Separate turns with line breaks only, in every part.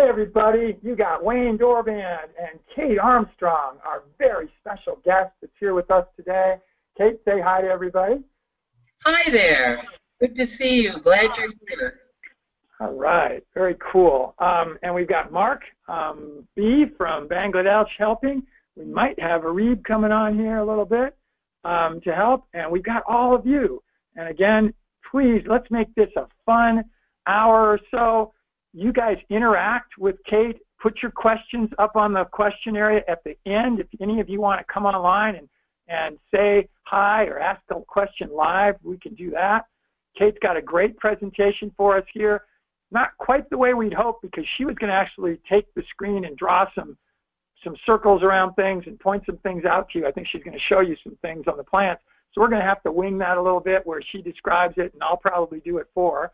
Hey everybody, you got Wayne Dorband and Kate Armstrong, our very special guest that's here with us today. Kate, say hi to everybody.
Hi there. Good to see you. Glad you're here.
All right, very cool. Um, and we've got Mark um, B from Bangladesh helping. We might have Arib coming on here a little bit um, to help, and we've got all of you. And again, please let's make this a fun hour or so you guys interact with Kate. Put your questions up on the question area at the end. If any of you want to come online and, and say hi or ask a question live, we can do that. Kate's got a great presentation for us here. Not quite the way we'd hoped because she was going to actually take the screen and draw some some circles around things and point some things out to you. I think she's going to show you some things on the plants. So we're going to have to wing that a little bit where she describes it and I'll probably do it for her.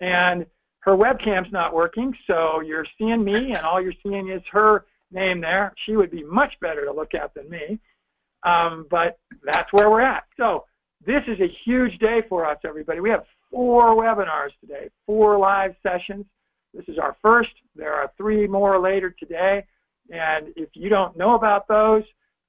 And her webcam's not working, so you're seeing me, and all you're seeing is her name there. She would be much better to look at than me, um, but that's where we're at. So this is a huge day for us, everybody. We have four webinars today, four live sessions. This is our first. There are three more later today, and if you don't know about those,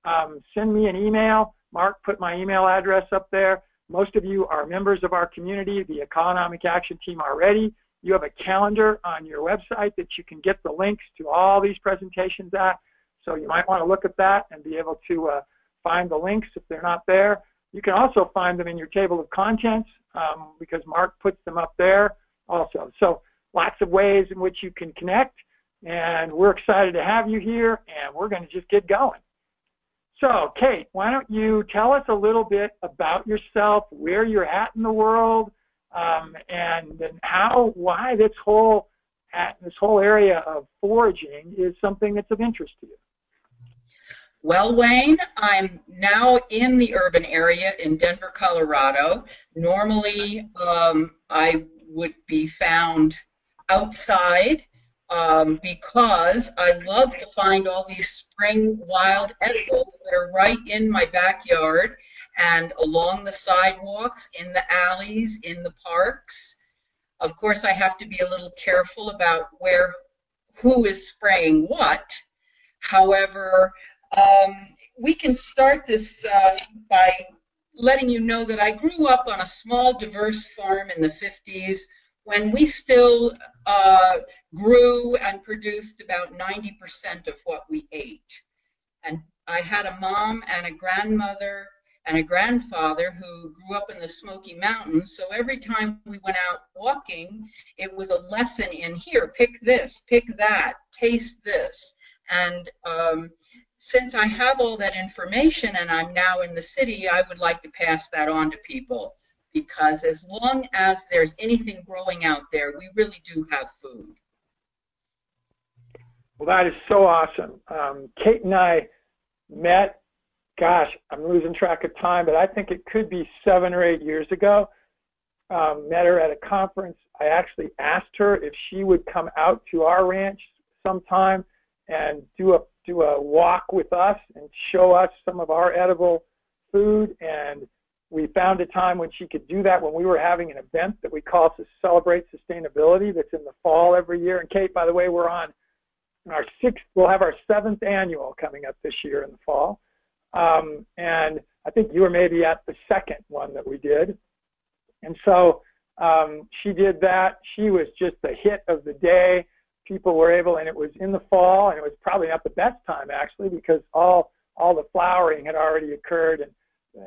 um, send me an email. Mark put my email address up there. Most of you are members of our community, the Economic Action Team already. You have a calendar on your website that you can get the links to all these presentations at. So you might want to look at that and be able to uh, find the links if they're not there. You can also find them in your table of contents um, because Mark puts them up there also. So lots of ways in which you can connect. And we're excited to have you here, and we're going to just get going. So, Kate, why don't you tell us a little bit about yourself, where you're at in the world, um, and how, why this whole this whole area of foraging is something that's of interest to you.
Well, Wayne, I'm now in the urban area in Denver, Colorado. Normally, um, I would be found outside um, because I love to find all these spring wild edibles that are right in my backyard and along the sidewalks, in the alleys, in the parks. Of course, I have to be a little careful about where, who is spraying what. However, um, we can start this uh, by letting you know that I grew up on a small, diverse farm in the 50s when we still uh, grew and produced about 90% of what we ate. And I had a mom and a grandmother and a grandfather who grew up in the Smoky Mountains. So every time we went out walking, it was a lesson in here pick this, pick that, taste this. And um, since I have all that information and I'm now in the city, I would like to pass that on to people because as long as there's anything growing out there, we really do have food.
Well, that is so awesome. Um, Kate and I met gosh, I'm losing track of time, but I think it could be seven or eight years ago. Um, met her at a conference. I actually asked her if she would come out to our ranch sometime and do a do a walk with us and show us some of our edible food. And we found a time when she could do that when we were having an event that we call to celebrate sustainability. That's in the fall every year. And Kate, by the way, we're on our sixth. We'll have our seventh annual coming up this year in the fall. Um, and I think you were maybe at the second one that we did. And so um, she did that. She was just the hit of the day. People were able, and it was in the fall, and it was probably not the best time actually because all all the flowering had already occurred, and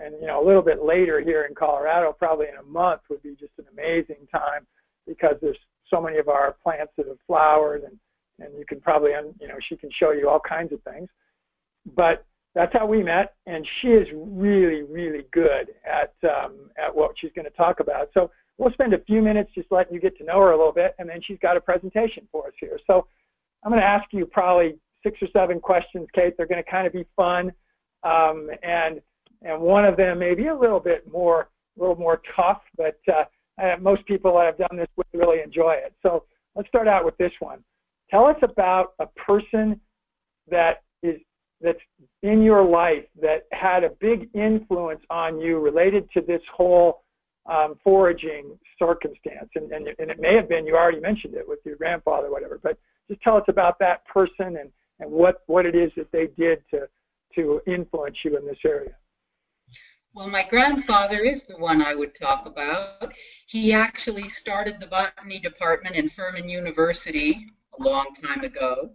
and you know a little bit later here in Colorado, probably in a month would be just an amazing time because there's so many of our plants that have flowered, and and you can probably you know she can show you all kinds of things, but that's how we met, and she is really, really good at um, at what she's going to talk about. So we'll spend a few minutes just letting you get to know her a little bit, and then she's got a presentation for us here. So I'm going to ask you probably six or seven questions, Kate. They're going to kind of be fun, um, and and one of them may be a little bit more a little more tough, but uh, uh, most people I've done this with really enjoy it. So let's start out with this one. Tell us about a person that is that's in your life that had a big influence on you related to this whole um, foraging circumstance. And, and, and it may have been, you already mentioned it with your grandfather, whatever, but just tell us about that person and, and what, what it is that they did to, to influence you in this area.
Well, my grandfather is the one I would talk about. He actually started the botany department in Furman University a long time ago.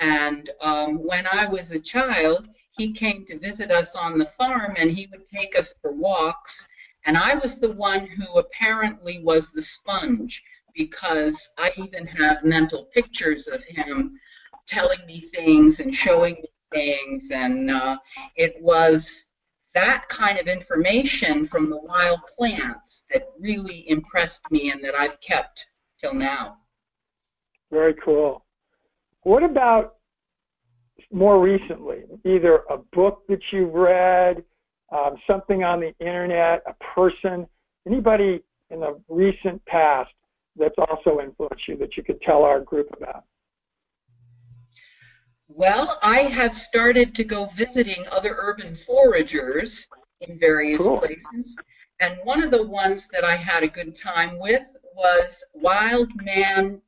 And um, when I was a child, he came to visit us on the farm and he would take us for walks. And I was the one who apparently was the sponge because I even have mental pictures of him telling me things and showing me things. And uh, it was that kind of information from the wild plants that really impressed me and that I've kept till now.
Very cool. What about more recently? Either a book that you've read, um, something on the internet, a person, anybody in the recent past that's also influenced you that you could tell our group about?
Well, I have started to go visiting other urban foragers in various cool. places. And one of the ones that I had a good time with was Wild Man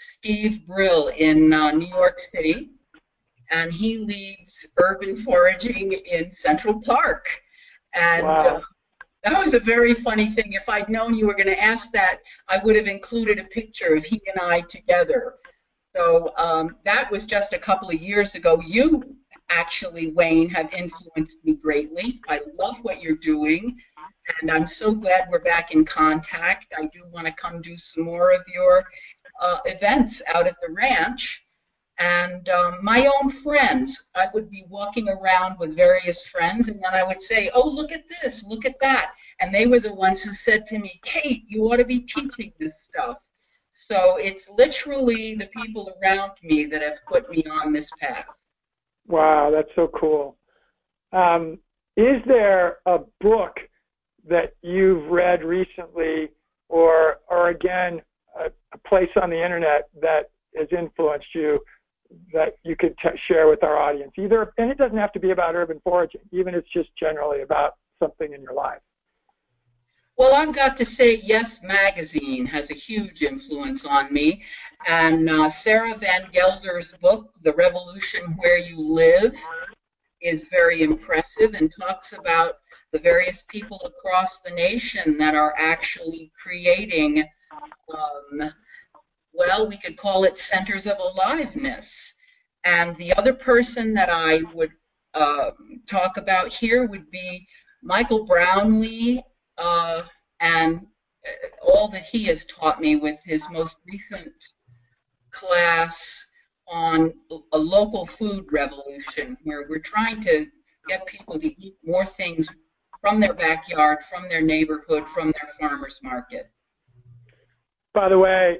Steve Brill in uh, New York City. And he leads urban foraging in Central Park. And wow. uh, that was a very funny thing. If I'd known you were going to ask that, I would have included a picture of he and I together. So um, that was just a couple of years ago. You actually, Wayne, have influenced me greatly. I love what you're doing, and I'm so glad we're back in contact. I do want to come do some more of your uh, events out at the ranch. And um, my own friends, I would be walking around with various friends, and then I would say, Oh, look at this, look at that. And they were the ones who said to me, Kate, you ought to be teaching this stuff. So it's literally the people around me that have put me on this path.
Wow, that's so cool. Um, is there a book that you've read recently, or or again, a, a place on the internet that has influenced you that you could t- share with our audience? Either, and it doesn't have to be about urban foraging, even if it's just generally about something in your life.
Well, I've got to say, Yes Magazine has a huge influence on me. And uh, Sarah Van Gelder's book, The Revolution Where You Live, is very impressive and talks about the various people across the nation that are actually creating, um, well, we could call it centers of aliveness. And the other person that I would uh, talk about here would be Michael Brownlee uh, and uh, all that he has taught me with his most recent class on a local food revolution, where we're trying to get people to eat more things from their backyard, from their neighborhood, from their farmer's market.
By the way,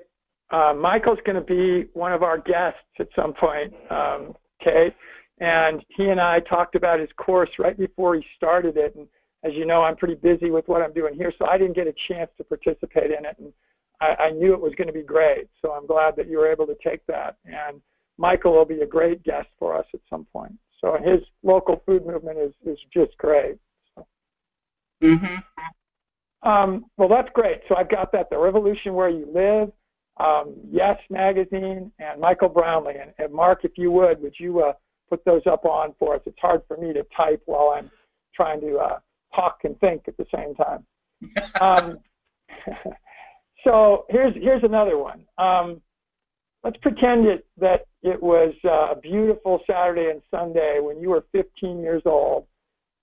uh, Michael's going to be one of our guests at some point, um, Kate, and he and I talked about his course right before he started it, and as you know, I'm pretty busy with what I'm doing here, so I didn't get a chance to participate in it. And I, I knew it was going to be great, so I'm glad that you were able to take that. And Michael will be a great guest for us at some point. So his local food movement is is just great. So.
Mm-hmm.
Um, well, that's great. So I've got that. The Revolution Where You Live, um, Yes Magazine, and Michael Brownlee. And, and Mark, if you would, would you uh, put those up on for us? It's hard for me to type while I'm trying to uh, talk and think at the same time. Um, so here's here's another one. Um, let's pretend it, that it was uh, a beautiful Saturday and Sunday when you were 15 years old,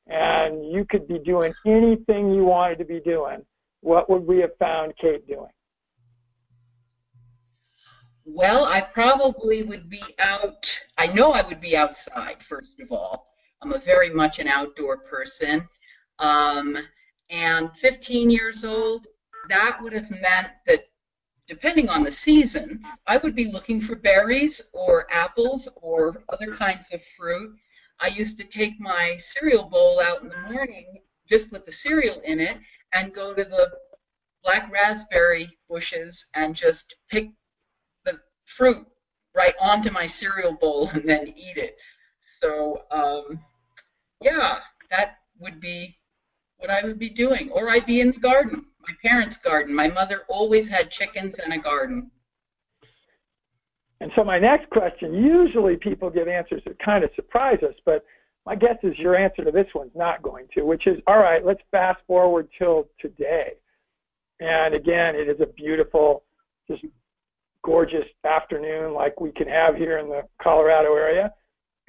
and you could be doing anything you wanted to be doing. What would we have found Kate doing?
Well, I probably would be out. I know I would be outside, first of all. I'm a very much an outdoor person. Um, and 15 years old, that would have meant that depending on the season, I would be looking for berries or apples or other kinds of fruit. I used to take my cereal bowl out in the morning just with the cereal in it and go to the black raspberry bushes and just pick the fruit right onto my cereal bowl and then eat it. So, um, yeah, that would be what I would be doing. Or I'd be in the garden, my parents' garden. My mother always had chickens and a garden.
And so my next question, usually people give answers that kind of surprise us, but my guess is your answer to this one's not going to, which is, all right, let's fast forward till today. And again, it is a beautiful, just gorgeous afternoon like we can have here in the Colorado area.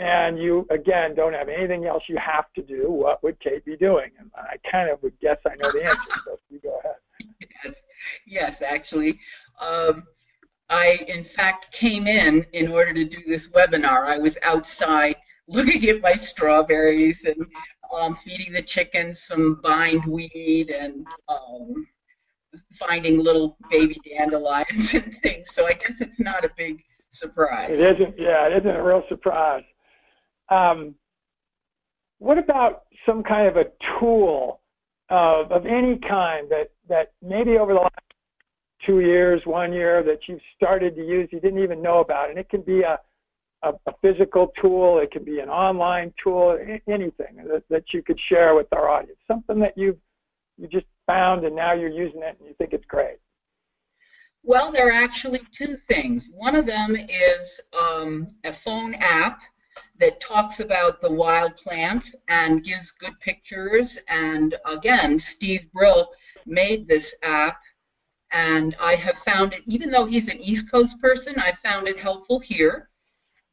And you, again, don't have anything else you have to do. What would Kate be doing? And I kind of would guess I know the answer, so you go ahead.
Yes, yes, actually. Um, I, in fact, came in in order to do this webinar. I was outside looking at my strawberries and um, feeding the chickens some bindweed and um, finding little baby dandelions and things. So I guess it's not a big surprise.
It isn't. Yeah, it isn't a real surprise. Um, what about some kind of a tool of, of any kind that, that maybe over the last two years, one year that you've started to use you didn't even know about? And it can be a, a, a physical tool, it can be an online tool, anything that, that you could share with our audience. Something that you've you just found and now you're using it and you think it's great?
Well, there are actually two things. One of them is um, a phone app that talks about the wild plants and gives good pictures. And again, Steve Brill made this app, and I have found it, even though he's an East Coast person, I found it helpful here.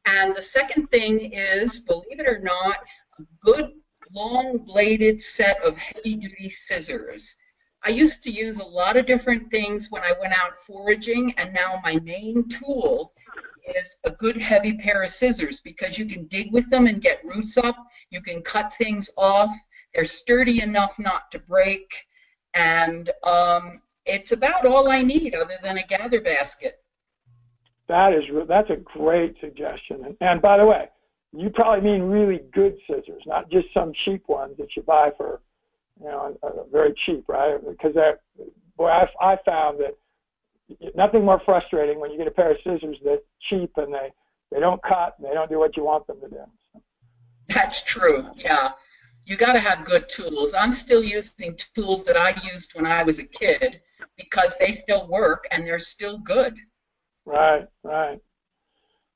And the second thing is, believe it or not, a good long bladed set of heavy duty scissors. I used to use a lot of different things when I went out foraging, and now my main tool is a good heavy pair of scissors because you can dig with them and get roots up. You can cut things off. They're sturdy enough not to break, and um, it's about all I need other than a gather basket.
That is that's a great suggestion. And, and by the way, you probably mean really good scissors, not just some cheap ones that you buy for, you know, very cheap, right? Because that, boy, I, I found that nothing more frustrating when you get a pair of scissors that cheap and they they don't cut and they don't do what you want them to do.
That's true. Yeah. You got to have good tools. I'm still using tools that I used when I was a kid because they still work and they're still good.
Right, right.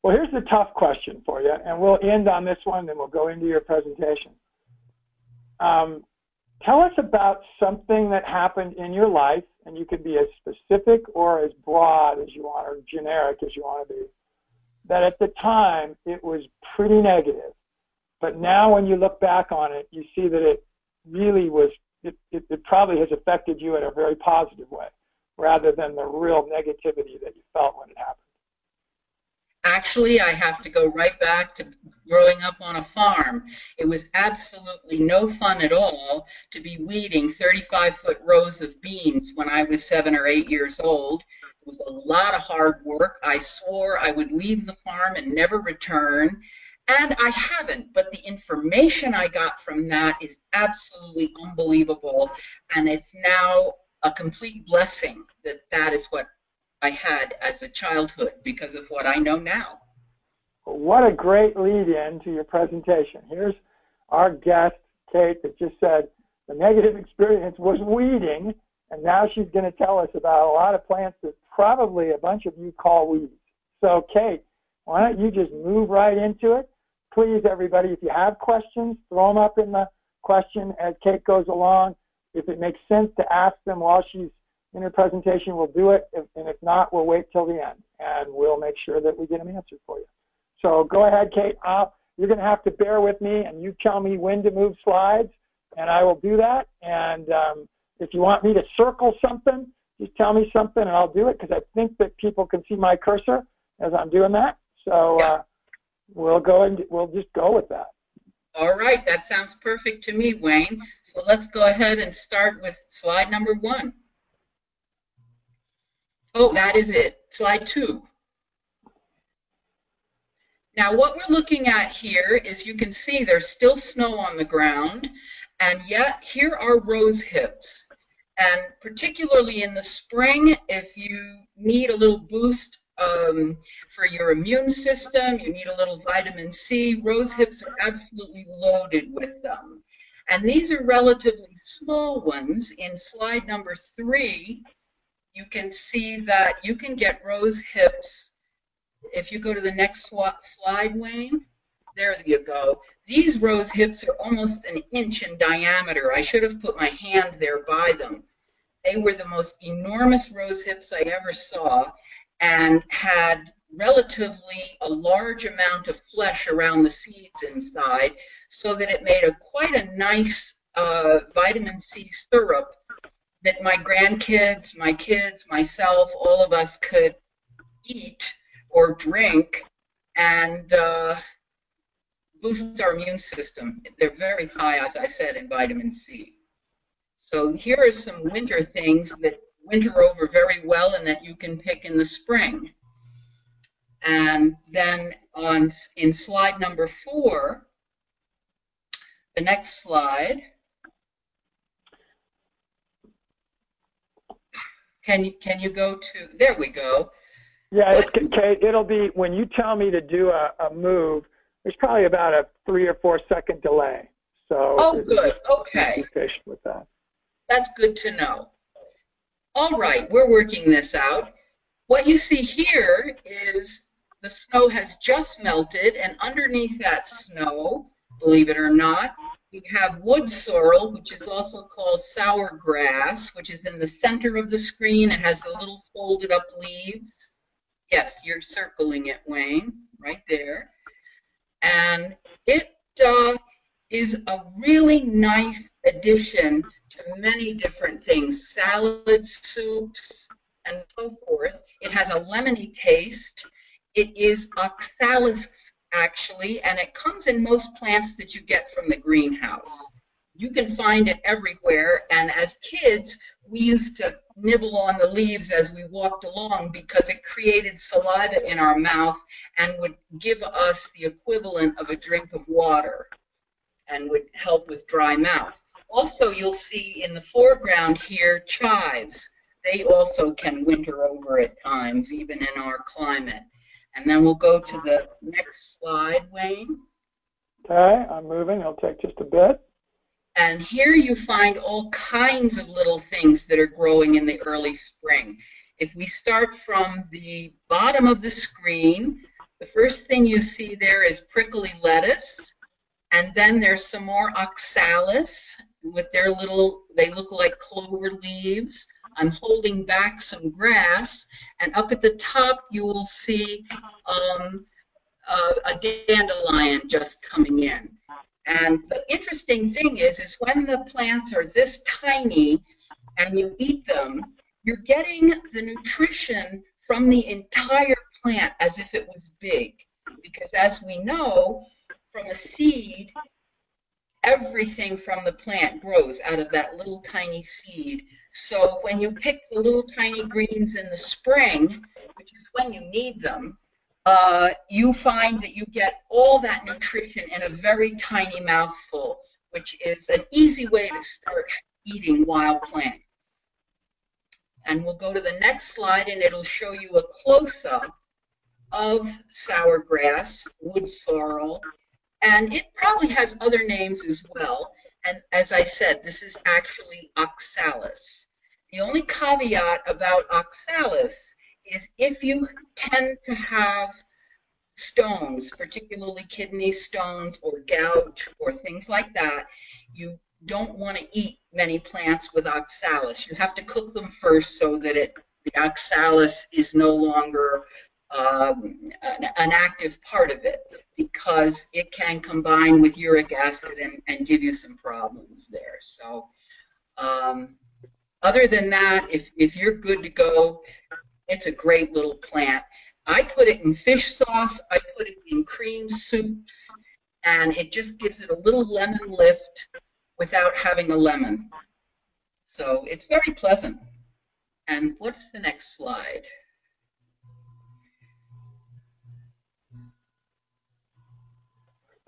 Well, here's the tough question for you, and we'll end on this one, then we'll go into your presentation. Um, tell us about something that happened in your life, and you could be as specific or as broad as you want, or generic as you want to be, that at the time it was pretty negative. But now when you look back on it, you see that it really was, it, it, it probably has affected you in a very positive way, rather than the real negativity that you felt when it happened.
Actually, I have to go right back to growing up on a farm. It was absolutely no fun at all to be weeding 35 foot rows of beans when I was seven or eight years old. It was a lot of hard work. I swore I would leave the farm and never return. And I haven't, but the information I got from that is absolutely unbelievable. And it's now a complete blessing that that is what I had as a childhood because of what I know now.
What a great lead in to your presentation. Here's our guest, Kate, that just said the negative experience was weeding, and now she's going to tell us about a lot of plants that probably a bunch of you call weeds. So, Kate, why don't you just move right into it? Please, everybody, if you have questions, throw them up in the question as Kate goes along. If it makes sense to ask them while she's in her presentation, we'll do it, and if not, we'll wait till the end, and we'll make sure that we get them answered for you. So go ahead, Kate. I'll, you're going to have to bear with me, and you tell me when to move slides, and I will do that. And um, if you want me to circle something, just tell me something, and I'll do it, because I think that people can see my cursor as I'm doing that. So uh, we'll go and we'll just go with that.
All right, that sounds perfect to me, Wayne. So let's go ahead and start with slide number one. Oh, that is it. Slide two. Now what we're looking at here is you can see there's still snow on the ground and yet here are rose hips. And particularly in the spring, if you need a little boost um, for your immune system, you need a little vitamin C, rose hips are absolutely loaded with them. And these are relatively small ones. In slide number three, you can see that you can get rose hips. If you go to the next slide, Wayne, there you go. These rose hips are almost an inch in diameter. I should have put my hand there by them. They were the most enormous rose hips I ever saw and had relatively a large amount of flesh around the seeds inside so that it made a quite a nice uh, vitamin C syrup that my grandkids, my kids, myself, all of us could eat or drink and uh, boost our immune system. They're very high, as I said, in vitamin C. So here are some winter things that winter over very well and that you can pick in the spring. And then on in slide number four, the next slide, can you, can you go to, there we go.
Yeah, it's, Kate, it'll be, when you tell me to do a, a move, there's probably about a three or four second delay. So
oh, good. Okay.
Be patient with that.
That's good to know. All right, we're working this out. What you see here is the snow has just melted, and underneath that snow, believe it or not, we have wood sorrel, which is also called sour grass, which is in the center of the screen. It has the little folded up leaves. Yes, you're circling it, Wayne, right there and it uh, is a really nice addition to many different things, salads, soups, and so forth. It has a lemony taste. It is oxalis, actually, and it comes in most plants that you get from the greenhouse. You can find it everywhere, and as kids, we used to nibble on the leaves as we walked along because it created saliva in our mouth and would give us the equivalent of a drink of water and would help with dry mouth. Also, you'll see in the foreground here chives. They also can winter over at times, even in our climate. And then we'll go to the next slide, Wayne.
Okay, I'm moving. It'll take just a bit.
And here you find all kinds of little things that are growing in the early spring. If we start from the bottom of the screen, the first thing you see there is prickly lettuce, and then there's some more oxalis with their little, they look like clover leaves. I'm holding back some grass, and up at the top you will see um, a, a dandelion just coming in. And the interesting thing is, is when the plants are this tiny and you eat them, you're getting the nutrition from the entire plant as if it was big. Because as we know, from a seed, everything from the plant grows out of that little tiny seed. So when you pick the little tiny greens in the spring, which is when you need them, uh, you find that you get all that nutrition in a very tiny mouthful, which is an easy way to start eating wild plants. And we'll go to the next slide and it'll show you a close-up of sour grass, wood sorrel, and it probably has other names as well. And as I said, this is actually oxalis. The only caveat about oxalis is if you tend to have stones, particularly kidney stones or gout or things like that, you don't want to eat many plants with oxalis. You have to cook them first so that it the oxalis is no longer um, an, an, active part of it because it can combine with uric acid and, and give you some problems there. So um, other than that, if, if you're good to go, it's a great little plant. I put it in fish sauce, I put it in cream soups, and it just gives it a little lemon lift without having a lemon. So it's very pleasant. And what's the next slide?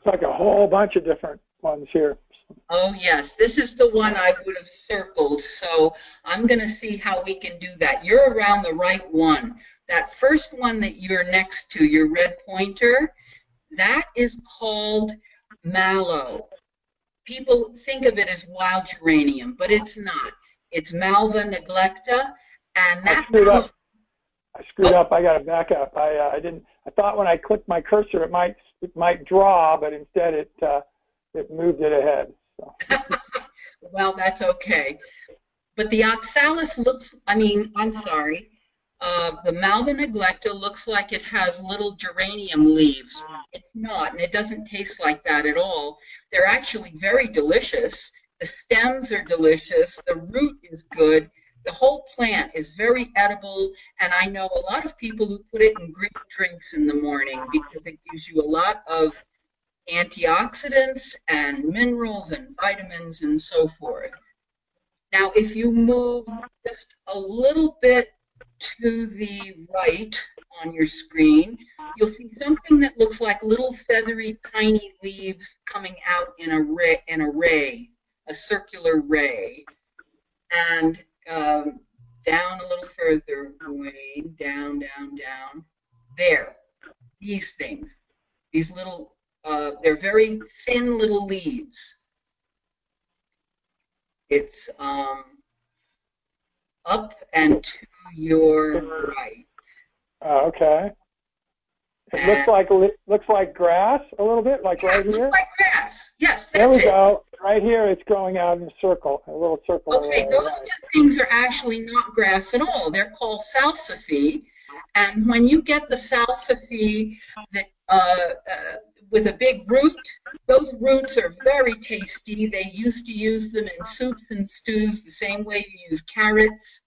It's like a whole bunch of different ones here.
Oh, yes. This is the one I would have circled. So I'm going to see how we can do that. You're around the right one. That first one that you're next to, your red pointer, that is called mallow. People think of it as wild geranium, but it's not. It's Malva neglecta, and that.
I screwed up. I screwed up. I got to back up. I uh, I didn't. I thought when I clicked my cursor, it might it might draw, but instead it uh, it moved it ahead. So.
well, that's okay. But the oxalis looks. I mean, I'm sorry. Uh, the Malva neglecta looks like it has little geranium leaves. It's not, and it doesn't taste like that at all. They're actually very delicious. The stems are delicious. The root is good. The whole plant is very edible, and I know a lot of people who put it in green drinks in the morning because it gives you a lot of antioxidants and minerals and vitamins and so forth. Now, if you move just a little bit to the right on your screen, you'll see something that looks like little feathery tiny leaves coming out in a ray, in a ray, a circular ray. And um, down a little further, way down, down, down. There, these things, these little, uh, they're very thin little leaves. It's um, up and to your right.
Uh, okay. It looks like looks like grass a little bit, like
yeah,
right
here.
Looks
like grass. Yes,
there we
it.
go. Right here, it's growing out in a circle, a little circle.
Okay, those right. two things are actually not grass at all. They're called salsify, and when you get the salsify that uh, uh, with a big root. Those roots are very tasty. They used to use them in soups and stews the same way you use carrots.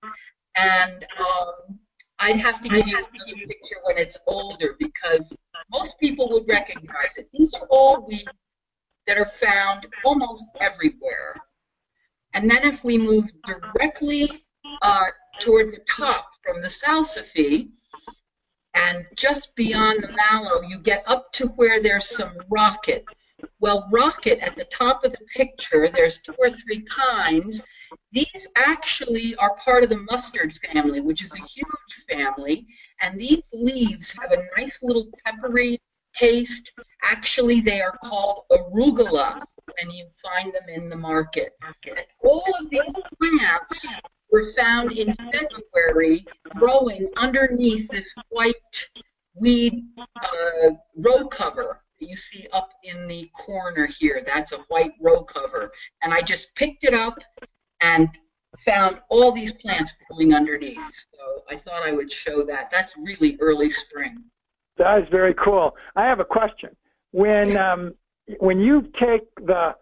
And um, I'd have to give you a picture when it's older because most people would recognize it. These are all weeds that are found almost everywhere. And then if we move directly uh, toward the top from the salsify, and just beyond the mallow, you get up to where there's some rocket. Well, rocket at the top of the picture, there's two or three kinds. These actually are part of the mustard family, which is a huge family, and these leaves have a nice little peppery taste. Actually, they are called arugula, and you find them in the market. All of these plants were found in February growing underneath this white weed uh, row cover you see up in the corner here. That's a white row cover. And I just picked it up and found all these plants growing underneath. So I thought I would show that. That's really early spring.
That is very cool. I have a question. When um, when you take the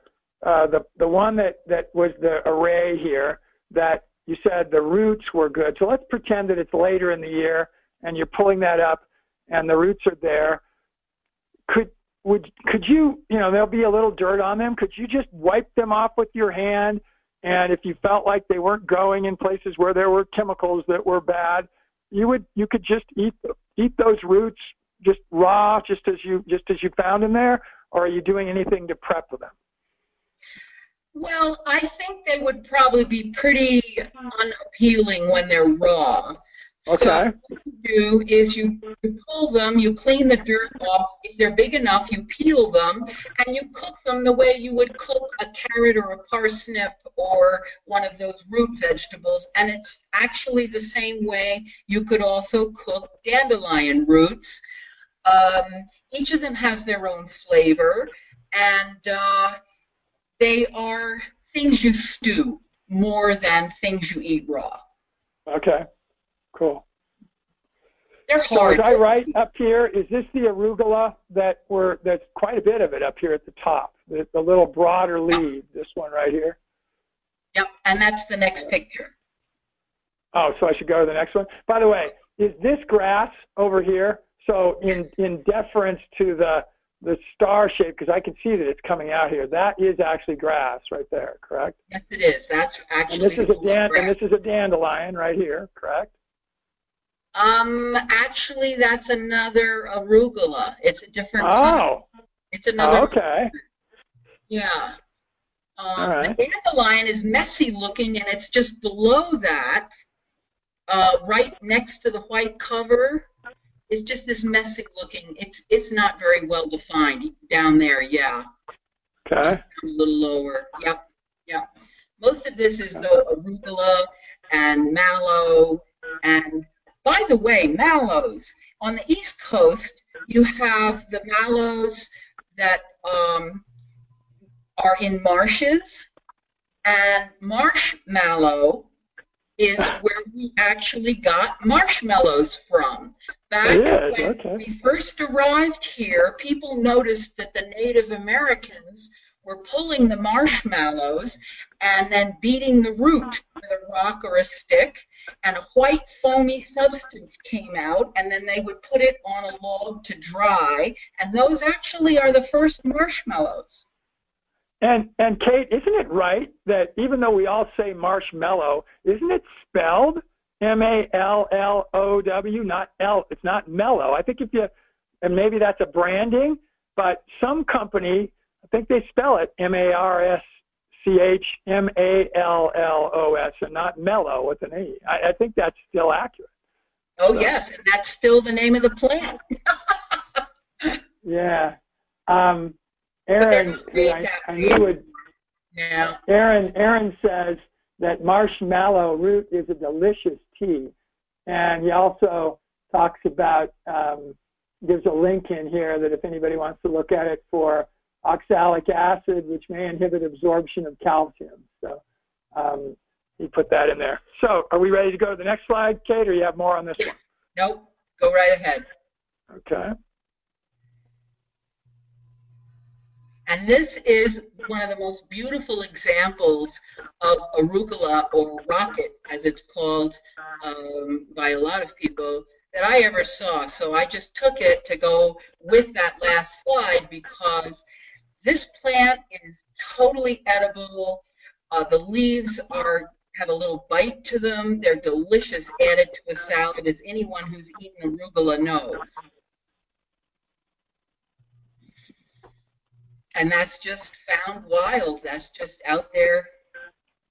uh, the the one that that was the array here that you said the roots were good. So let's pretend that it's later in the year and you're pulling that up and the roots are there. Could would could you you know there'll be a little dirt on them. Could you just wipe them off with your hand? And if you felt like they weren't going in places where there were chemicals that were bad, you would you could just eat eat those roots just raw, just as you just as you found them there, or are you doing anything to prep them?
Well, I think they would probably be pretty unappealing when they're raw.
Okay.
So what you do is you, you pull them, you clean the dirt off. If they're big enough, you peel them, and you cook them the way you would cook a carrot or a parsnip or one of those root vegetables. And it's actually the same way you could also cook dandelion roots. Um, each of them has their own flavor, and uh, they are things you stew more than things you eat raw.
Okay, cool.
They're
hard. So is I right up here? Is this the arugula that we're? That's quite a bit of it up here at the top. The, the little broader leaf. This one right here.
Yep, and that's the next picture.
Oh, so I should go to the next one. By the way, is this grass over here? So in in deference to the the star shape, because I can see that it's coming out here, that is actually grass right there, correct?
Yes, it is. That's actually.
And this is a dan- and this is a dandelion right here, correct?
Um, actually, that's another arugula. It's a different.
Oh.
Kind. It's another.
Oh, okay.
Yeah. Um,
right.
The dandelion is messy looking, and it's just below that, uh, right next to the white cover. It's just this messy looking. It's it's not very well defined down there. Yeah.
Okay.
A little lower. Yep. Yep. Most of this is the arugula and mallow. And by the way, mallows on the East Coast, you have the mallows that um, are in marshes, and marshmallow is where we actually got marshmallows from. Back
is,
when
okay.
we first arrived here, people noticed that the Native Americans were pulling the marshmallows and then beating the root with a rock or a stick, and a white foamy substance came out, and then they would put it on a log to dry, and those actually are the first marshmallows.
And and Kate, isn't it right that even though we all say marshmallow, isn't it spelled M A L L O W, not L? It's not mellow. I think if you, and maybe that's a branding, but some company, I think they spell it M A R S C H M A L L O S, and not mellow with an E. I, I think that's still accurate.
Oh yes, and that's still the name of the plant.
Yeah. Um, Aaron, I, I knew would
Yeah.
Aaron, Aaron says that marshmallow root is a delicious tea, and he also talks about um, gives a link in here that if anybody wants to look at it for oxalic acid, which may inhibit absorption of calcium. So um, he put that in there. So are we ready to go to the next slide, Kate, or you have more on this
Yes. Nope. Go right ahead.
Okay.
And this is one of the most beautiful examples of arugula or rocket, as it's called um, by a lot of people, that I ever saw. So I just took it to go with that last slide because this plant is totally edible. Uh, the leaves are have a little bite to them. They're delicious added to a salad, as anyone who's eaten arugula knows. And that's just found wild. That's just out there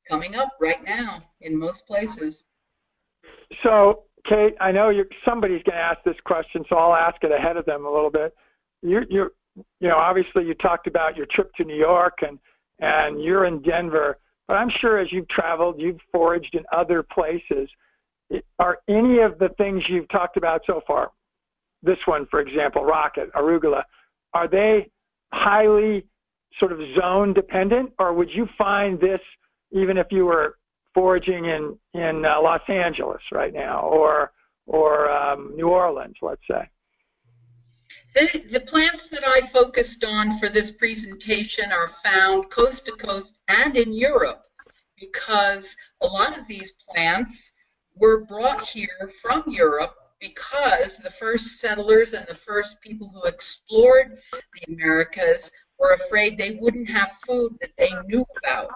coming up right now in most places.
So, Kate, I know somebody's going to ask this question, so I'll ask it ahead of them a little bit. You're, you're, you know, obviously you talked about your trip to New York and and you're in Denver, but I'm sure as you've traveled, you've foraged in other places. Are any of the things you've talked about so far, this one, for example, rocket, arugula, are they highly sort of zone dependent, or would you find this even if you were foraging in in uh, Los Angeles right now, or or um, New Orleans, let's say?
The, plants that I focused on for this presentation are found coast to coast and in Europe because a lot of these plants were brought here from Europe because the first settlers and the first people who explored the Americas were afraid they wouldn't have food that they knew about.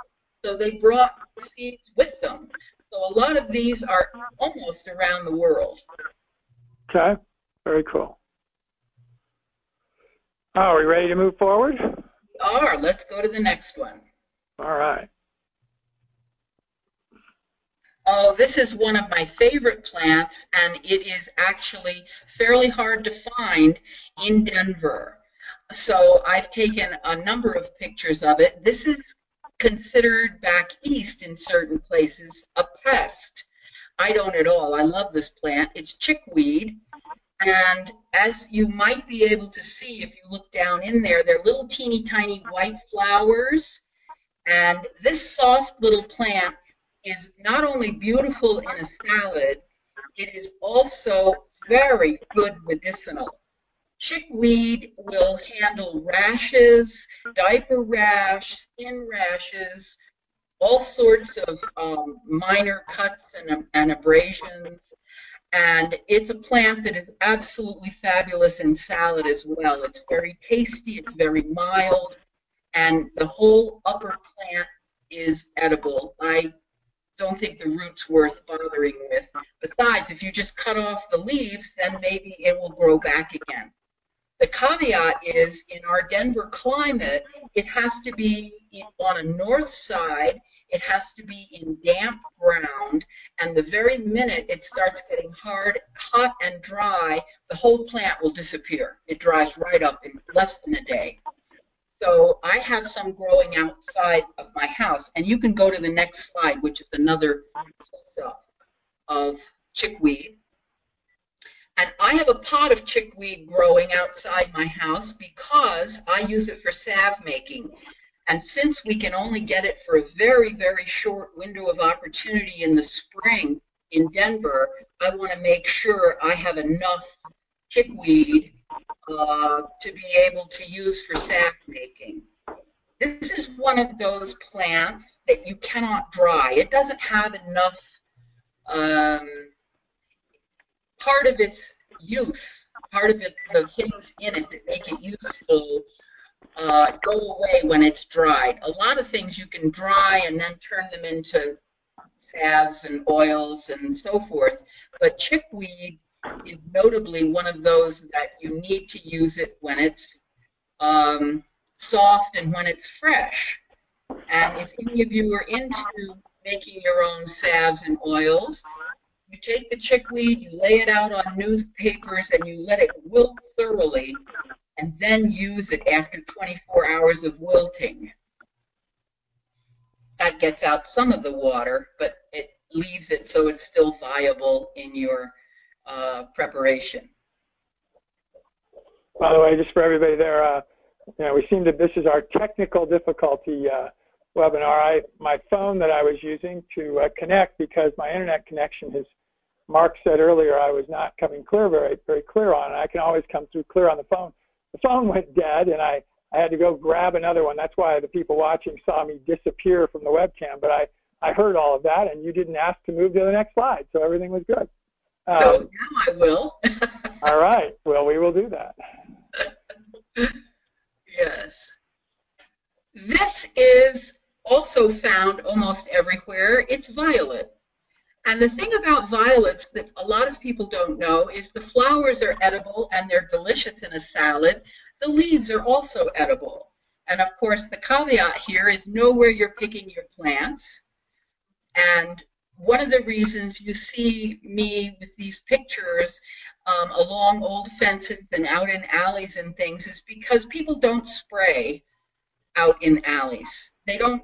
So they brought seeds with them. So a lot of these are almost around the world.
Okay, very cool. Oh, are we ready to move forward?
We are. Let's go to the next one.
All right.
Oh, this is one of my favorite plants, and it is actually fairly hard to find in Denver. So I've taken a number of pictures of it. This is considered back east in certain places a pest. I don't at all. I love this plant. It's chickweed. And as you might be able to see if you look down in there, they're little teeny tiny white flowers. And this soft little plant is not only beautiful in a salad, it is also very good medicinal. Chickweed will handle rashes, diaper rash, skin rashes, all sorts of um, minor cuts and, and abrasions. And it's a plant that is absolutely fabulous in salad as well. It's very tasty, it's very mild, and the whole upper plant is edible. I don't think the root's worth bothering with. Besides, if you just cut off the leaves, then maybe it will grow back again. The caveat is in our Denver climate, it has to be on a north side, it has to be in damp ground, and the very minute it starts getting hard, hot and dry, the whole plant will disappear. It dries right up in less than a day. So I have some growing outside of my house, and you can go to the next slide, which is another close-up of chickweed. And I have a pot of chickweed growing outside my house because I use it for salve making. And since we can only get it for a very, very short window of opportunity in the spring in Denver, I want to make sure I have enough chickweed uh, to be able to use for salve making. This is one of those plants that you cannot dry. It doesn't have enough um, part of its use, part of it, the things in it that make it useful uh, go away when it's dried. A lot of things you can dry and then turn them into salves and oils and so forth, but chickweed is notably one of those that you need to use it when it's um, soft and when it's fresh. And if any of you are into making your own salves and oils, you take the chickweed, you lay it out on newspapers, and you let it wilt thoroughly, and then use it after 24 hours of wilting. That gets out some of the water, but it leaves it so it's still viable in your uh, preparation.
By the way, just for everybody there, uh, you know, we seem to, this is our technical difficulty uh, webinar. I, my phone that I was using to uh, connect because my internet connection has, Mark said earlier, I was not coming clear very, very clear on, and I can always come through clear on the phone. The phone went dead, and I, I had to go grab another one. That's why the people watching saw me disappear from the webcam, but I, I heard all of that, and you didn't ask to move to the next slide, so everything was good.
Um, so now I will.
all right. Well, we will do that.
yes. This is also found almost everywhere. It's violet. And the thing about violets that a lot of people don't know is the flowers are edible and they're delicious in a salad. The leaves are also edible. And of course, the caveat here is know where you're picking your plants and one of the reasons you see me with these pictures um, along old fences and out in alleys and things is because people don't spray out in alleys. They don't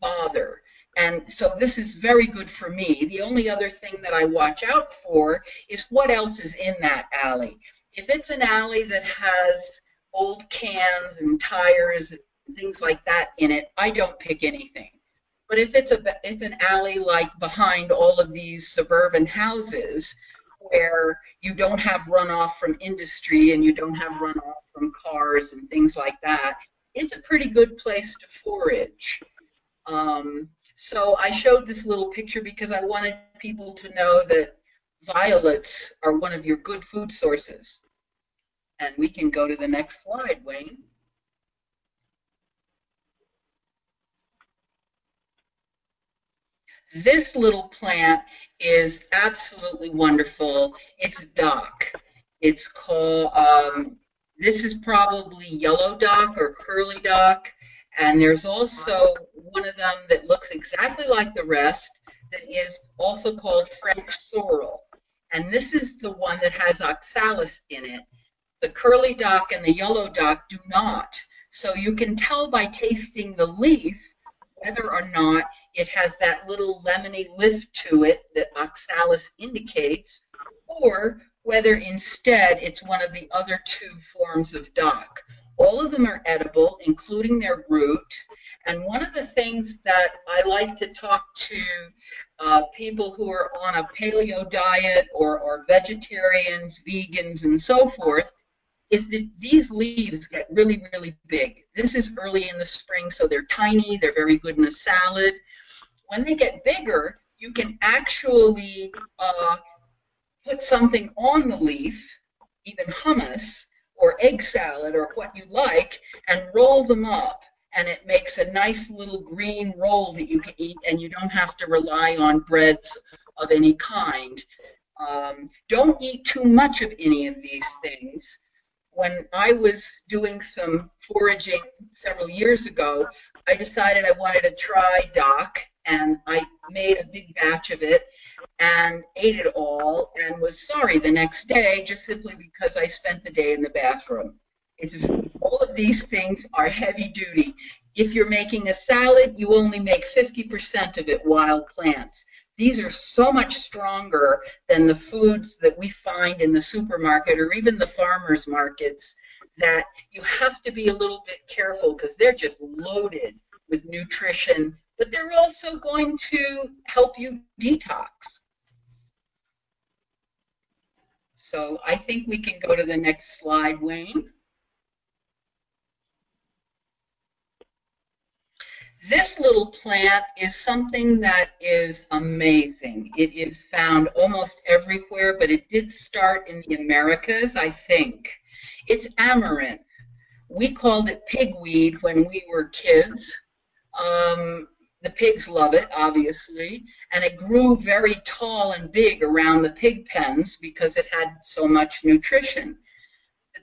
bother. And so this is very good for me. The only other thing that I watch out for is what else is in that alley. If it's an alley that has old cans and tires and things like that in it, I don't pick anything. But if it's a it's an alley like behind all of these suburban houses where you don't have runoff from industry and you don't have runoff from cars and things like that, it's a pretty good place to forage. Um, so I showed this little picture because I wanted people to know that violets are one of your good food sources. And we can go to the next slide, Wayne. This little plant is absolutely wonderful. It's dock. It's called, um, this is probably yellow dock or curly dock. And there's also one of them that looks exactly like the rest that is also called French sorrel. And this is the one that has oxalis in it. The curly dock and the yellow dock do not. So you can tell by tasting the leaf whether or not it has that little lemony lift to it that oxalis indicates, or whether instead it's one of the other two forms of dock. All of them are edible, including their root. And one of the things that I like to talk to uh, people who are on a paleo diet or, or vegetarians, vegans, and so forth is that these leaves get really, really big. This is early in the spring, so they're tiny, they're very good in a salad. When they get bigger, you can actually uh, put something on the leaf, even hummus or egg salad or what you like, and roll them up. And it makes a nice little green roll that you can eat, and you don't have to rely on breads of any kind. Um, don't eat too much of any of these things. When I was doing some foraging several years ago, I decided I wanted to try dock, and I made a big batch of it and ate it all and was sorry the next day just simply because I spent the day in the bathroom. It's, all of these things are heavy duty. If you're making a salad, you only make 50% of it wild plants. These are so much stronger than the foods that we find in the supermarket or even the farmers markets that you have to be a little bit careful because they're just loaded with nutrition, but they're also going to help you detox. So I think we can go to the next slide, Wayne. This little plant is something that is amazing. It is found almost everywhere, but it did start in the Americas, I think. It's amaranth. We called it pigweed when we were kids. Um, the pigs love it, obviously, and it grew very tall and big around the pig pens because it had so much nutrition.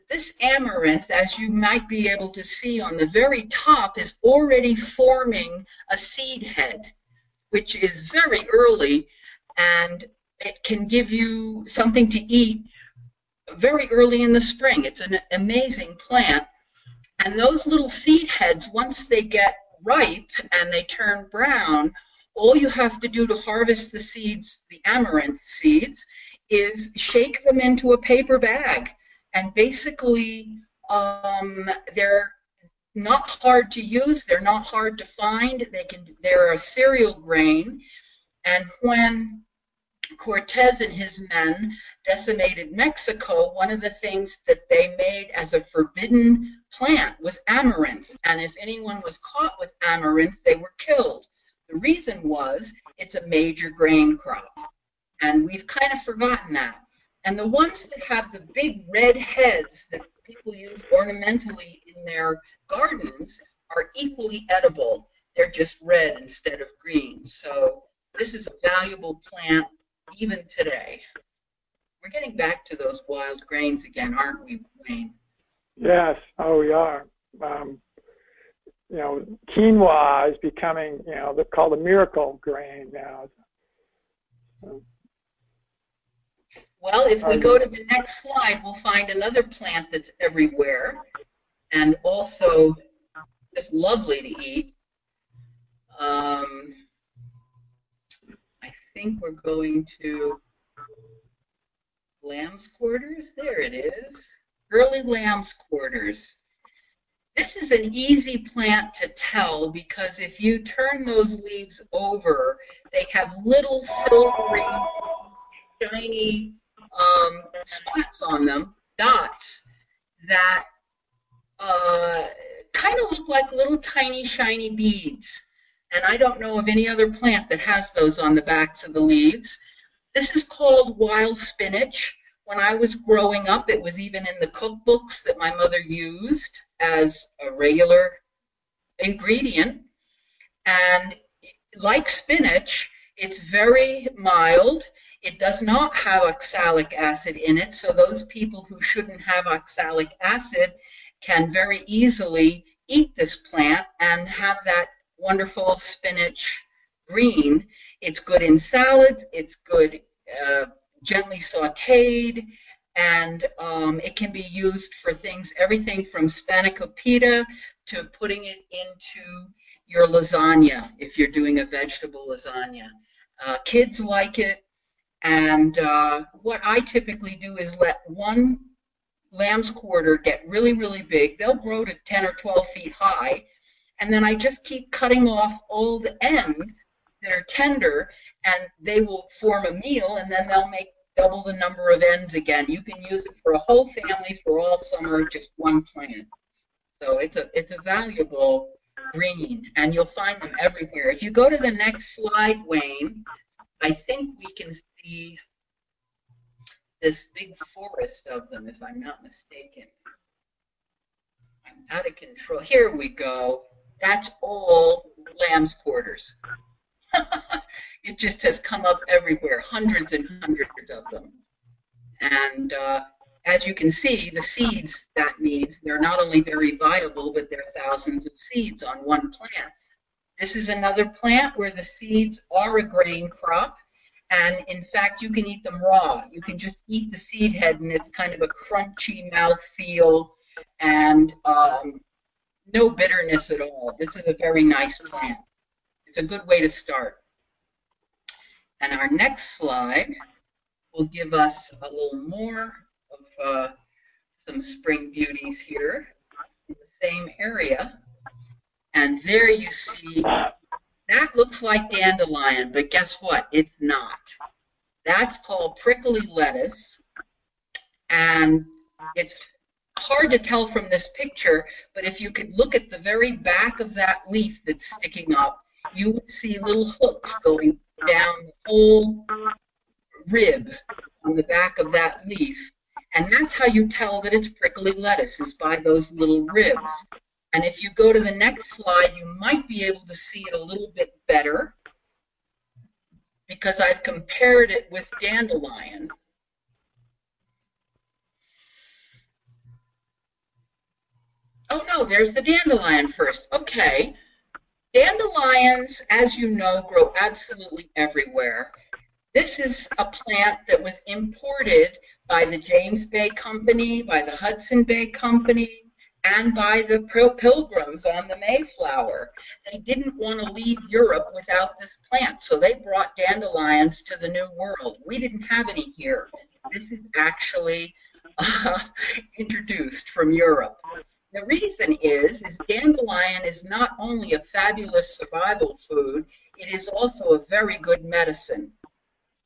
This amaranth, as you might be able to see on the very top, is already forming a seed head, which is very early, and it can give you something to eat very early in the spring. It's an amazing plant. And those little seed heads, once they get ripe and they turn brown, all you have to do to harvest the seeds, the amaranth seeds, is shake them into a paper bag. And basically, um, they're not hard to use. They're not hard to find. They can. They're a cereal grain. And when Cortez and his men decimated Mexico, one of the things that they made as a forbidden plant was amaranth. And if anyone was caught with amaranth, they were killed. The reason was it's a major grain crop. And we've kind of forgotten that. And the ones that have the big red heads that people use ornamentally in their gardens are equally edible. They're just red instead of green. So this is a valuable plant even today. We're getting back to those wild grains again, aren't we, Wayne?
Yes, oh, we are. Um, you know, quinoa is becoming, you know, they're called a miracle grain now.
So, well, if we go to the next slide, we'll find another plant that's everywhere and also just lovely to eat. Um, think we're going to lamb's quarters. There it is. Early lamb's quarters. This is an easy plant to tell because if you turn those leaves over, they have little silvery, shiny um, spots on them, dots, that uh, kind of look like little tiny shiny beads and I don't know of any other plant that has those on the backs of the leaves. This is called wild spinach. When I was growing up, it was even in the cookbooks that my mother used as a regular ingredient. And like spinach, it's very mild. It does not have oxalic acid in it, so those people who shouldn't have oxalic acid can very easily eat this plant and have that wonderful spinach green. It's good in salads. It's good uh, gently sautéed, and um, it can be used for things, everything from spanakopita to putting it into your lasagna if you're doing a vegetable lasagna. Uh, kids like it, and uh, what I typically do is let one lamb's quarter get really, really big. They'll grow to 10 or 12 feet high, and then I just keep cutting off all the ends that are tender, and they will form a meal, and then they'll make double the number of ends again. You can use it for a whole family for all summer, just one plant. So it's a it's a valuable green, and you'll find them everywhere. If you go to the next slide, Wayne, I think we can see this big forest of them, if I'm not mistaken. I'm out of control. Here we go. That's all lamb's quarters. it just has come up everywhere, hundreds and hundreds of them. And uh, as you can see, the seeds that means they're not only very viable, but there are thousands of seeds on one plant. This is another plant where the seeds are a grain crop. And in fact, you can eat them raw. You can just eat the seed head, and it's kind of a crunchy mouth feel and um, no bitterness at all. This is a very nice plant. It's a good way to start. And our next slide will give us a little more of uh, some spring beauties here in the same area. And there you see, that looks like dandelion, but guess what? It's not. That's called prickly lettuce. And it's hard to tell from this picture, but if you could look at the very back of that leaf that's sticking up, you would see little hooks going down the whole rib on the back of that leaf. And that's how you tell that it's prickly lettuce, is by those little ribs. And if you go to the next slide, you might be able to see it a little bit better because I've compared it with dandelion. Oh no, there's the dandelion first. Okay. Dandelions, as you know, grow absolutely everywhere. This is a plant that was imported by the James Bay Company, by the Hudson Bay Company, and by the pilgrims on the Mayflower. They didn't want to leave Europe without this plant, so they brought dandelions to the New World. We didn't have any here. This is actually uh, introduced from Europe. The reason is, is dandelion is not only a fabulous survival food, it is also a very good medicine.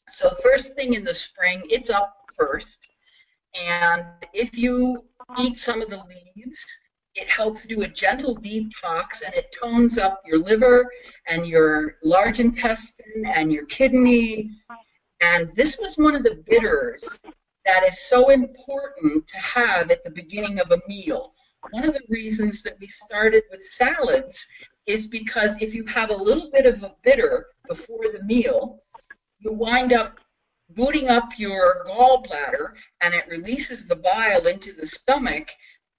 So first thing in the spring, it's up first. And if you eat some of the leaves, it helps do a gentle detox and it tones up your liver and your large intestine and your kidneys. And this was one of the bitters that is so important to have at the beginning of a meal one of the reasons that we started with salads is because if you have a little bit of a bitter before the meal, you wind up booting up your gallbladder and it releases the bile into the stomach,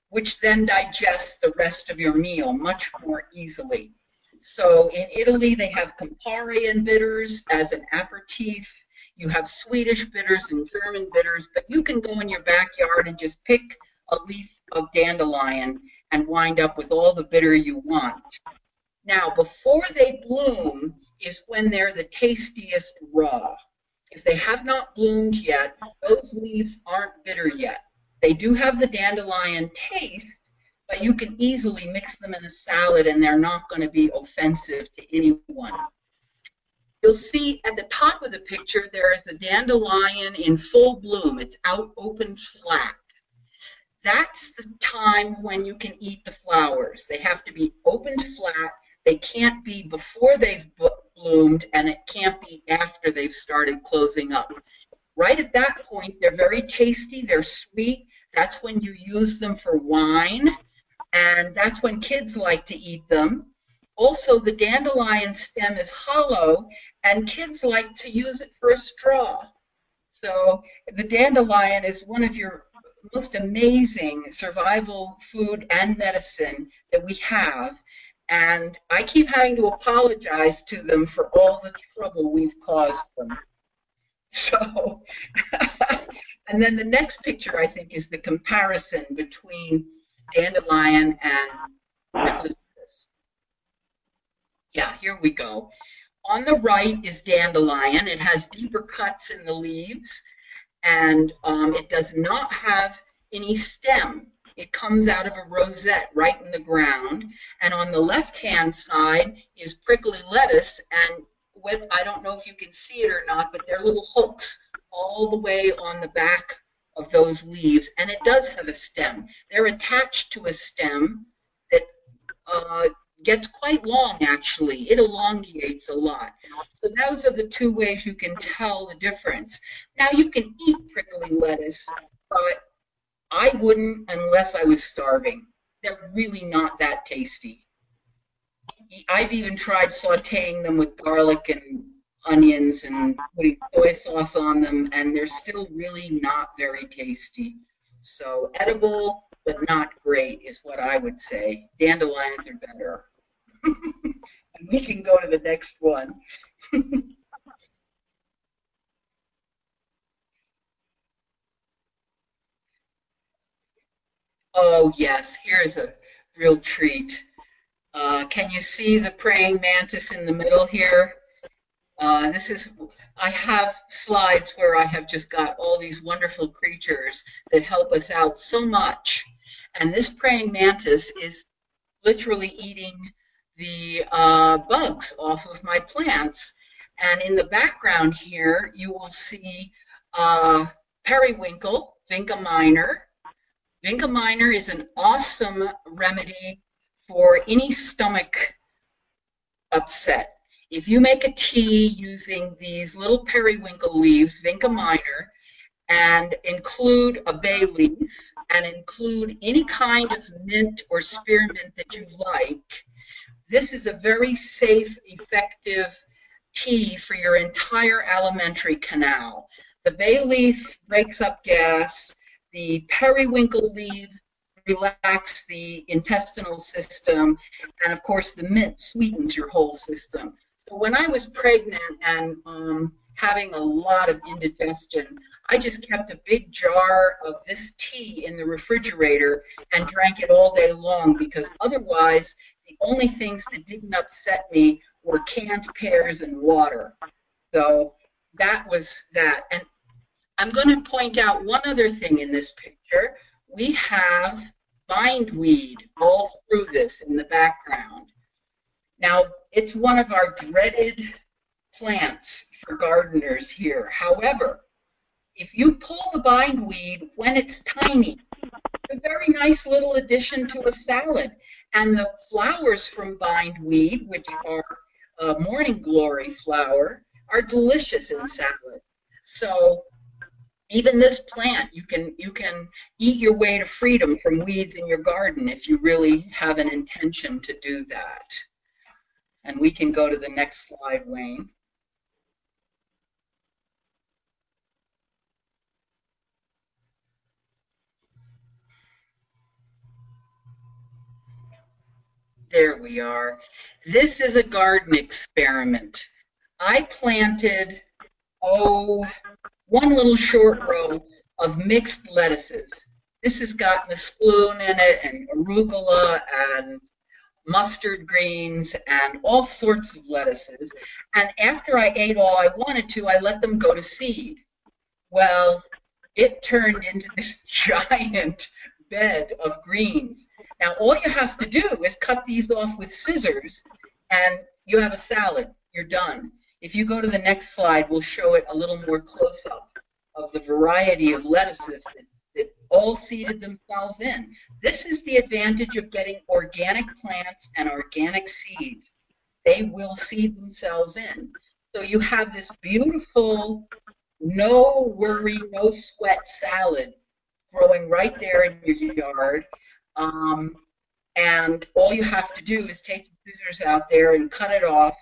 which then digests the rest of your meal much more easily. So in Italy, they have Campari and bitters as an aperitif. You have Swedish bitters and German bitters, but you can go in your backyard and just pick a leaf of dandelion and wind up with all the bitter you want. Now, before they bloom is when they're the tastiest raw. If they have not bloomed yet, those leaves aren't bitter yet. They do have the dandelion taste, but you can easily mix them in a salad and they're not going to be offensive to anyone. You'll see at the top of the picture there is a dandelion in full bloom. It's out open flat that's the time when you can eat the flowers. They have to be opened flat. They can't be before they've bloomed, and it can't be after they've started closing up. Right at that point, they're very tasty. They're sweet. That's when you use them for wine, and that's when kids like to eat them. Also, the dandelion stem is hollow, and kids like to use it for a straw. So the dandelion is one of your most amazing survival food and medicine that we have. And I keep having to apologize to them for all the trouble we've caused them. So, and then the next picture, I think, is the comparison between dandelion and Yeah, here we go. On the right is dandelion. It has deeper cuts in the leaves and um, it does not have any stem. It comes out of a rosette right in the ground. And on the left-hand side is prickly lettuce, and with I don't know if you can see it or not, but they're little hooks all the way on the back of those leaves, and it does have a stem. They're attached to a stem that uh, gets quite long actually. It elongates a lot. So those are the two ways you can tell the difference. Now you can eat prickly lettuce, but I wouldn't unless I was starving. They're really not that tasty. I've even tried sauteing them with garlic and onions and putting soy sauce on them, and they're still really not very tasty. So edible, but not great is what I would say. Dandelions are better. And we can go to the next one. oh yes, here's a real treat. Uh, can you see the praying mantis in the middle here? Uh, this is, I have slides where I have just got all these wonderful creatures that help us out so much. And this praying mantis is literally eating the uh, bugs off of my plants. And in the background here, you will see uh, periwinkle, vinca minor. Vinca minor is an awesome remedy for any stomach upset. If you make a tea using these little periwinkle leaves, vinca minor, and include a bay leaf, and include any kind of mint or spearmint that you like, this is a very safe, effective tea for your entire alimentary canal. The bay leaf breaks up gas. The periwinkle leaves relax the intestinal system. And of course, the mint sweetens your whole system So when I was pregnant and um, having a lot of indigestion, I just kept a big jar of this tea in the refrigerator and drank it all day long because otherwise, the only things that didn't upset me were canned pears and water. So that was that. And I'm going to point out one other thing in this picture. We have bindweed all through this in the background. Now, it's one of our dreaded plants for gardeners here. However, if you pull the bindweed when it's tiny, it's a very nice little addition to a salad. And the flowers from bindweed, which are a morning glory flower, are delicious in salad. So even this plant, you can you can eat your way to freedom from weeds in your garden if you really have an intention to do that. And we can go to the next slide, Wayne. There we are. This is a garden experiment. I planted, oh, one little short row of mixed lettuces. This has got mesclun in it and arugula and mustard greens, and all sorts of lettuces. And after I ate all I wanted to, I let them go to seed. Well, it turned into this giant bed of greens. Now, all you have to do is cut these off with scissors, and you have a salad. You're done. If you go to the next slide, we'll show it a little more close up of the variety of lettuces that that all seeded themselves in. This is the advantage of getting organic plants and organic seeds. They will seed themselves in. So you have this beautiful, no worry, no sweat salad growing right there in your yard. Um, and all you have to do is take the scissors out there and cut it off.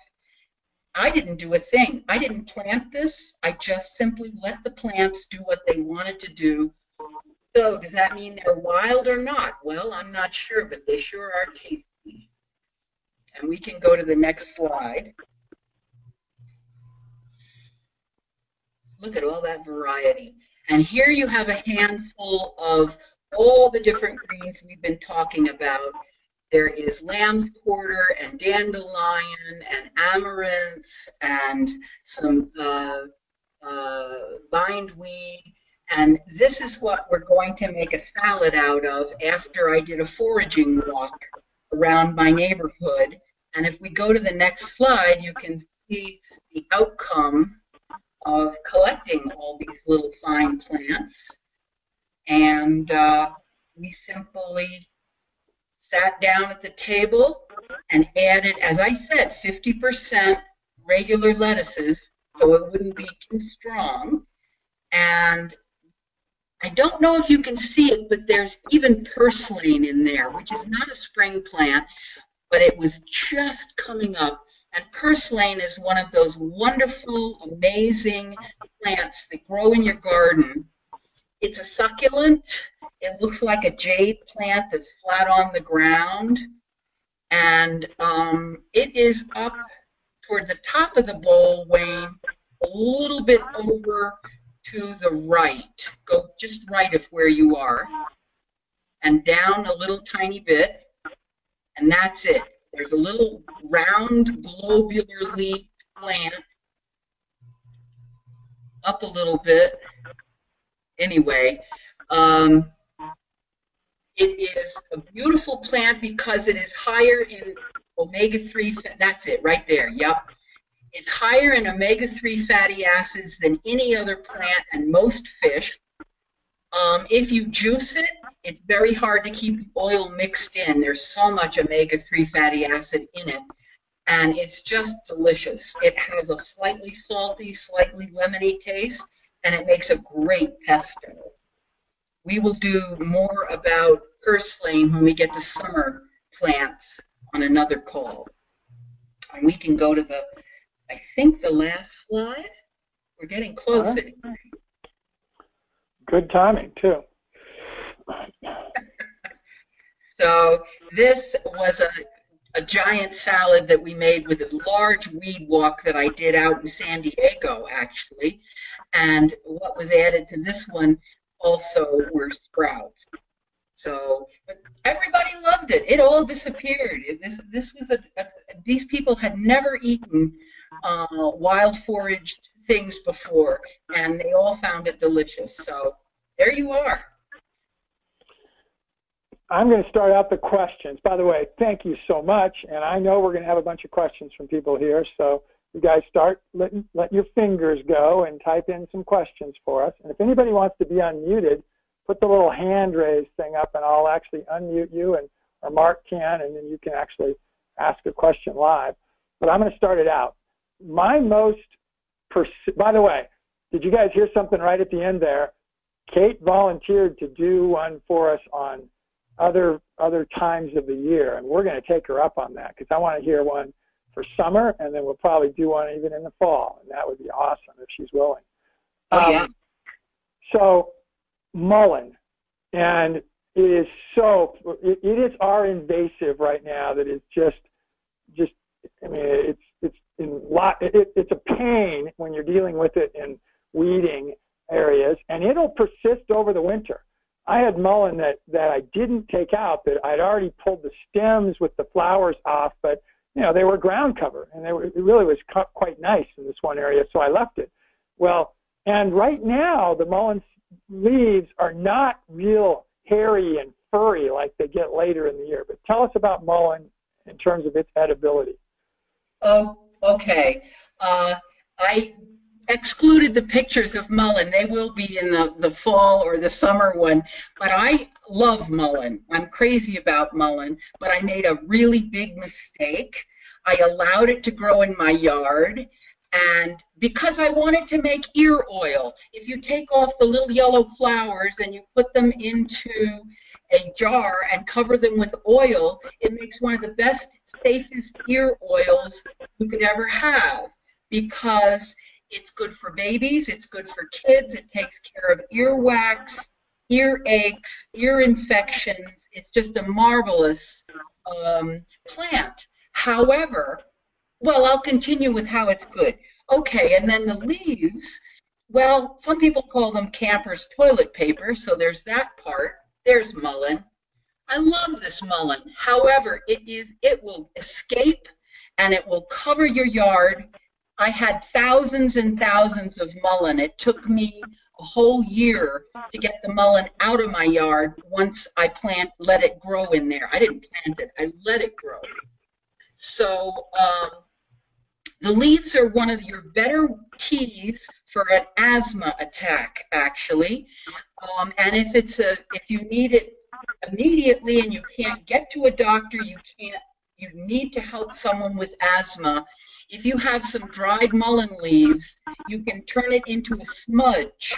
I didn't do a thing. I didn't plant this. I just simply let the plants do what they wanted to do so does that mean they're wild or not? Well, I'm not sure, but they sure are tasty. And we can go to the next slide. Look at all that variety. And here you have a handful of all the different greens we've been talking about. There is lamb's quarter and dandelion and amaranth and some uh, uh, bindweed and this is what we're going to make a salad out of after I did a foraging walk around my neighborhood. And if we go to the next slide, you can see the outcome of collecting all these little fine plants. And uh, we simply sat down at the table and added, as I said, 50% regular lettuces so it wouldn't be too strong. And I don't know if you can see it, but there's even purslane in there, which is not a spring plant, but it was just coming up. And purslane is one of those wonderful, amazing plants that grow in your garden. It's a succulent. It looks like a jade plant that's flat on the ground. And um, it is up toward the top of the bowl, Wayne, a little bit over to the right. Go just right of where you are. And down a little tiny bit. And that's it. There's a little round globular leaf plant up a little bit. Anyway, um, it is a beautiful plant because it is higher in omega-3, that's it right there, yep. It's higher in omega-3 fatty acids than any other plant and most fish. Um, if you juice it, it's very hard to keep the oil mixed in. There's so much omega-3 fatty acid in it. And it's just delicious. It has a slightly salty, slightly lemony taste, and it makes a great pesto. We will do more about purslane when we get to summer plants on another call. And we can go to the, I think the last slide. We're getting close.
Good timing, too.
so this was a, a giant salad that we made with a large weed walk that I did out in San Diego, actually. And what was added to this one also were sprouts. So, everybody loved it. It all disappeared. This this was a, a these people had never eaten uh, wild foraged things before, and they all found it delicious. So there you are.
I'm going to start out the questions. By the way, thank you so much, and I know we're going to have a bunch of questions from people here. So you guys start letting let your fingers go and type in some questions for us. And if anybody wants to be unmuted put the little hand raise thing up and I'll actually unmute you and or Mark can and then you can actually ask a question live. But I'm going to start it out. My most, pers- by the way, did you guys hear something right at the end there? Kate volunteered to do one for us on other other times of the year, and we're going to take her up on that because I want to hear one for summer, and then we'll probably do one even in the fall, and that would be awesome if she's willing.
Oh, yeah. Um,
so mullein, and it is so it, it is our invasive right now that is just just I mean it's it's in lot it, it's a pain when you're dealing with it in weeding areas, and it'll persist over the winter. I had mullein that that I didn't take out that I'd already pulled the stems with the flowers off, but you know they were ground cover, and they were, it really was quite nice in this one area, so I left it. Well, and right now the mullein leaves are not real hairy and furry like they get later in the year. But tell us about mullein in terms of its edibility.
Oh, okay. Uh, I excluded the pictures of Mullein. They will be in the, the fall or the summer one. But I love Mullein. I'm crazy about Mullein. But I made a really big mistake. I allowed it to grow in my yard and because I wanted to make ear oil, if you take off the little yellow flowers and you put them into a jar and cover them with oil, it makes one of the best, safest ear oils you could ever have because it's good for babies, it's good for kids, it takes care of earwax, ear aches, ear infections. It's just a marvelous um, plant. However, well, I'll continue with how it's good. Okay, and then the leaves, well, some people call them camper's toilet paper, so there's that part. There's mullein. I love this mullein. However, it is it will escape and it will cover your yard. I had thousands and thousands of mullein. It took me a whole year to get the mullein out of my yard once I plant let it grow in there. I didn't plant it. I let it grow. So um, the leaves are one of your better teas for an asthma attack, actually. Um, and if it's a, if you need it immediately and you can't get to a doctor, you can't you need to help someone with asthma. If you have some dried mullein leaves, you can turn it into a smudge.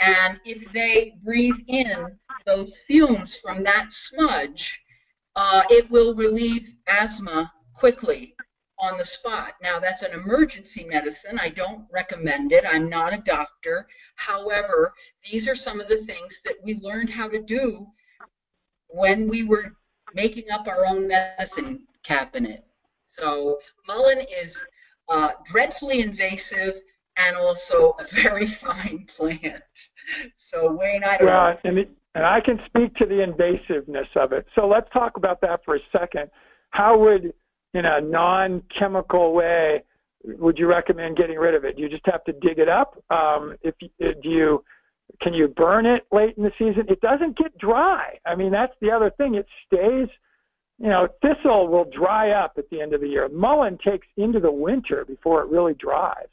And if they breathe in those fumes from that smudge, uh, it will relieve asthma quickly on the spot. Now, that's an emergency medicine. I don't recommend it. I'm not a doctor. However, these are some of the things that we learned how to do when we were making up our own medicine cabinet. So, mullein is uh, dreadfully invasive and also a very fine plant. So, Wayne, I don't
well,
know.
And, and I can speak to the invasiveness of it. So, let's talk about that for a second. How would in a non-chemical way, would you recommend getting rid of it? Do you just have to dig it up? Um, if do you can you burn it late in the season? It doesn't get dry. I mean, that's the other thing. It stays. You know, thistle will dry up at the end of the year. Mullein takes into the winter before it really dries.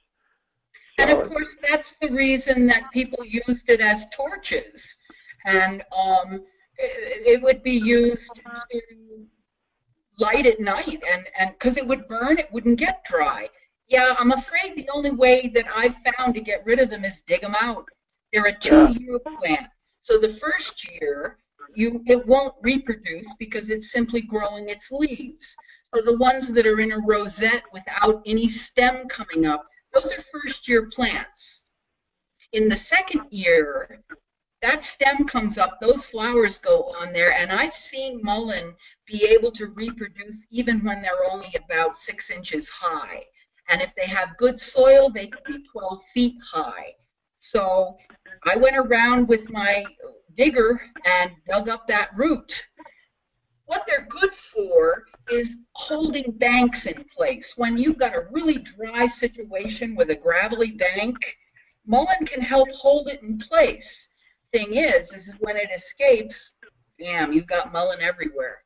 So, and of course, that's the reason that people used it as torches, and um, it, it would be used to light at night and and because it would burn it wouldn't get dry. Yeah i'm afraid the only way that i've found to get rid of them is dig them out. They're a two year plant. So the first year you it won't reproduce because it's simply growing its leaves so the ones that are in a rosette without any stem coming up those are first year plants in the second year that stem comes up, those flowers go on there, and I've seen mullein be able to reproduce even when they're only about six inches high. And if they have good soil, they can be 12 feet high. So I went around with my digger and dug up that root. What they're good for is holding banks in place. When you've got a really dry situation with a gravelly bank, mullein can help hold it in place thing is, is when it escapes, bam, you've got mullein everywhere.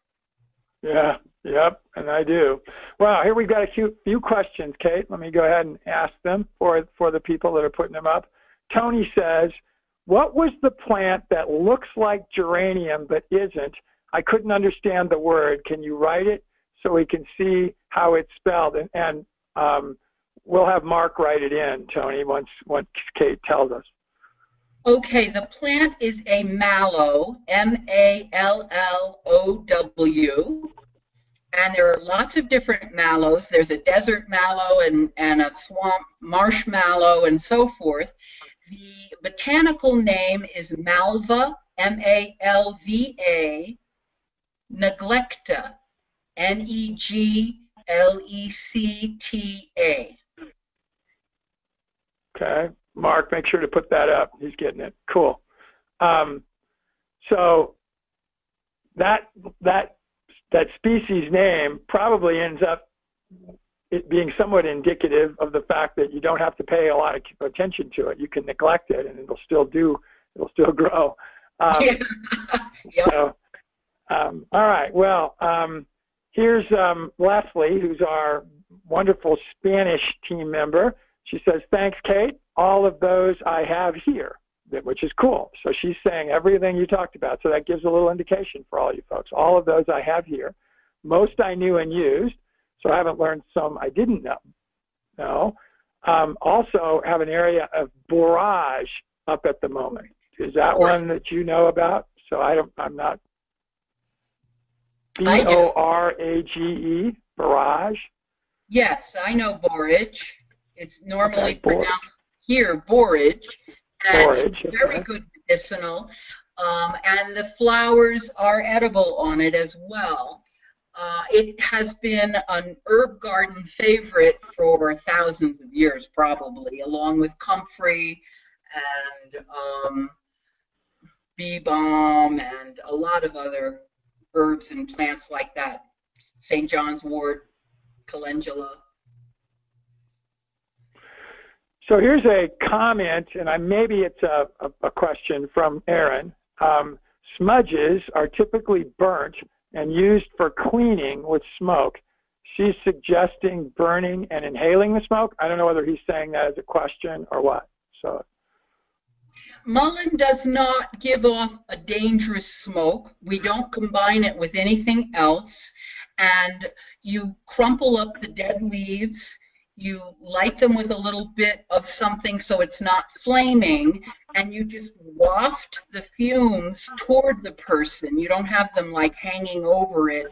Yeah, yep, and I do. Well, here we've got a few, few questions, Kate. Let me go ahead and ask them for, for the people that are putting them up. Tony says, what was the plant that looks like geranium but isn't? I couldn't understand the word. Can you write it so we can see how it's spelled? And, and um, we'll have Mark write it in, Tony, once once Kate tells us.
Okay, the plant is a mallow, M-A-L-L-O-W, and there are lots of different mallows. There's a desert mallow and, and a swamp marsh mallow and so forth. The botanical name is Malva, M-A-L-V-A, neglecta, N-E-G-L-E-C-T-A.
Okay. Mark, make sure to put that up. He's getting it. Cool. Um, so that that that species name probably ends up it being somewhat indicative of the fact that you don't have to pay a lot of attention to it. You can neglect it, and it'll still do. It'll still grow. Um, yep. So, um, all right. Well, um, here's um, Leslie, who's our wonderful Spanish team member. She says, "Thanks, Kate all of those I have here, which is cool. So she's saying everything you talked about. So that gives a little indication for all you folks. All of those I have here. Most I knew and used. So I haven't learned some I didn't know. No. Um, also have an area of borage up at the moment. Is that one that you know about? So I don't. I'm not. B O R A G E borage.
Yes, I know borage. It's normally okay, pronounced here, borage, and borage, it's very okay. good medicinal. Um, and the flowers are edible on it as well. Uh, it has been an herb garden favorite for thousands of years, probably, along with comfrey and um, bee balm and a lot of other herbs and plants like that. St. John's wort, calendula.
So here's a comment, and I, maybe it's a, a, a question from Aaron. Um, smudges are typically burnt and used for cleaning with smoke. She's suggesting burning and inhaling the smoke. I don't know whether he's saying that as a question or what. So.
Mullein does not give off a dangerous smoke. We don't combine it with anything else. And you crumple up the dead leaves, you light them with a little bit of something so it's not flaming, and you just waft the fumes toward the person. You don't have them like hanging over it,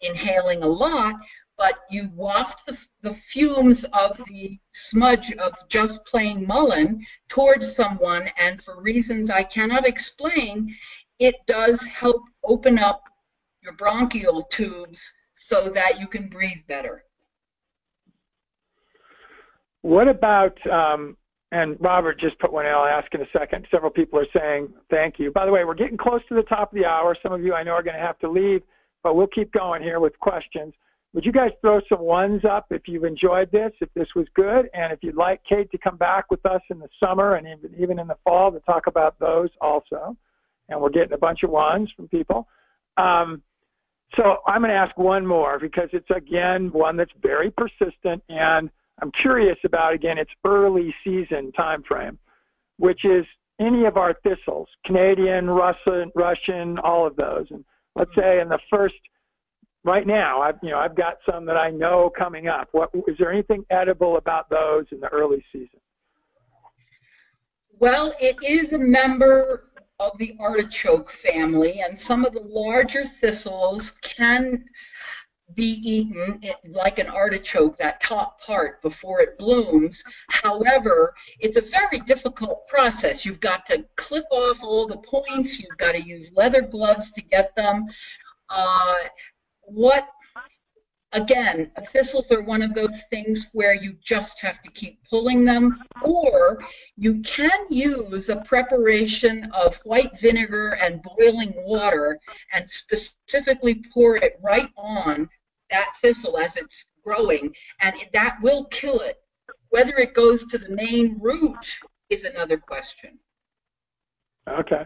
inhaling a lot, but you waft the, the fumes of the smudge of just plain mullein towards someone, and for reasons I cannot explain, it does help open up your bronchial tubes so that you can breathe better.
What about, um, and Robert just put one in, I'll ask in a second. Several people are saying thank you. By the way, we're getting close to the top of the hour. Some of you I know are going to have to leave, but we'll keep going here with questions. Would you guys throw some ones up if you've enjoyed this, if this was good, and if you'd like Kate to come back with us in the summer and even in the fall to talk about those also. And we're getting a bunch of ones from people. Um, so I'm going to ask one more because it's again one that's very persistent, and I'm curious about again its early season time frame, which is any of our thistles, Canadian, Russian, Russian, all of those. And let's hmm. say in the first right now, I've you know I've got some that I know coming up. What is there anything edible about those in the early season?
Well, it is a member of the artichoke family, and some of the larger thistles can be eaten like an artichoke, that top part before it blooms. However, it's a very difficult process. You've got to clip off all the points, you've got to use leather gloves to get them. Uh, what again, thistles are one of those things where you just have to keep pulling them, or you can use a preparation of white vinegar and boiling water and specifically pour it right on that thistle as it's growing, and that will kill it. Whether it goes to the main root is another question.
Okay.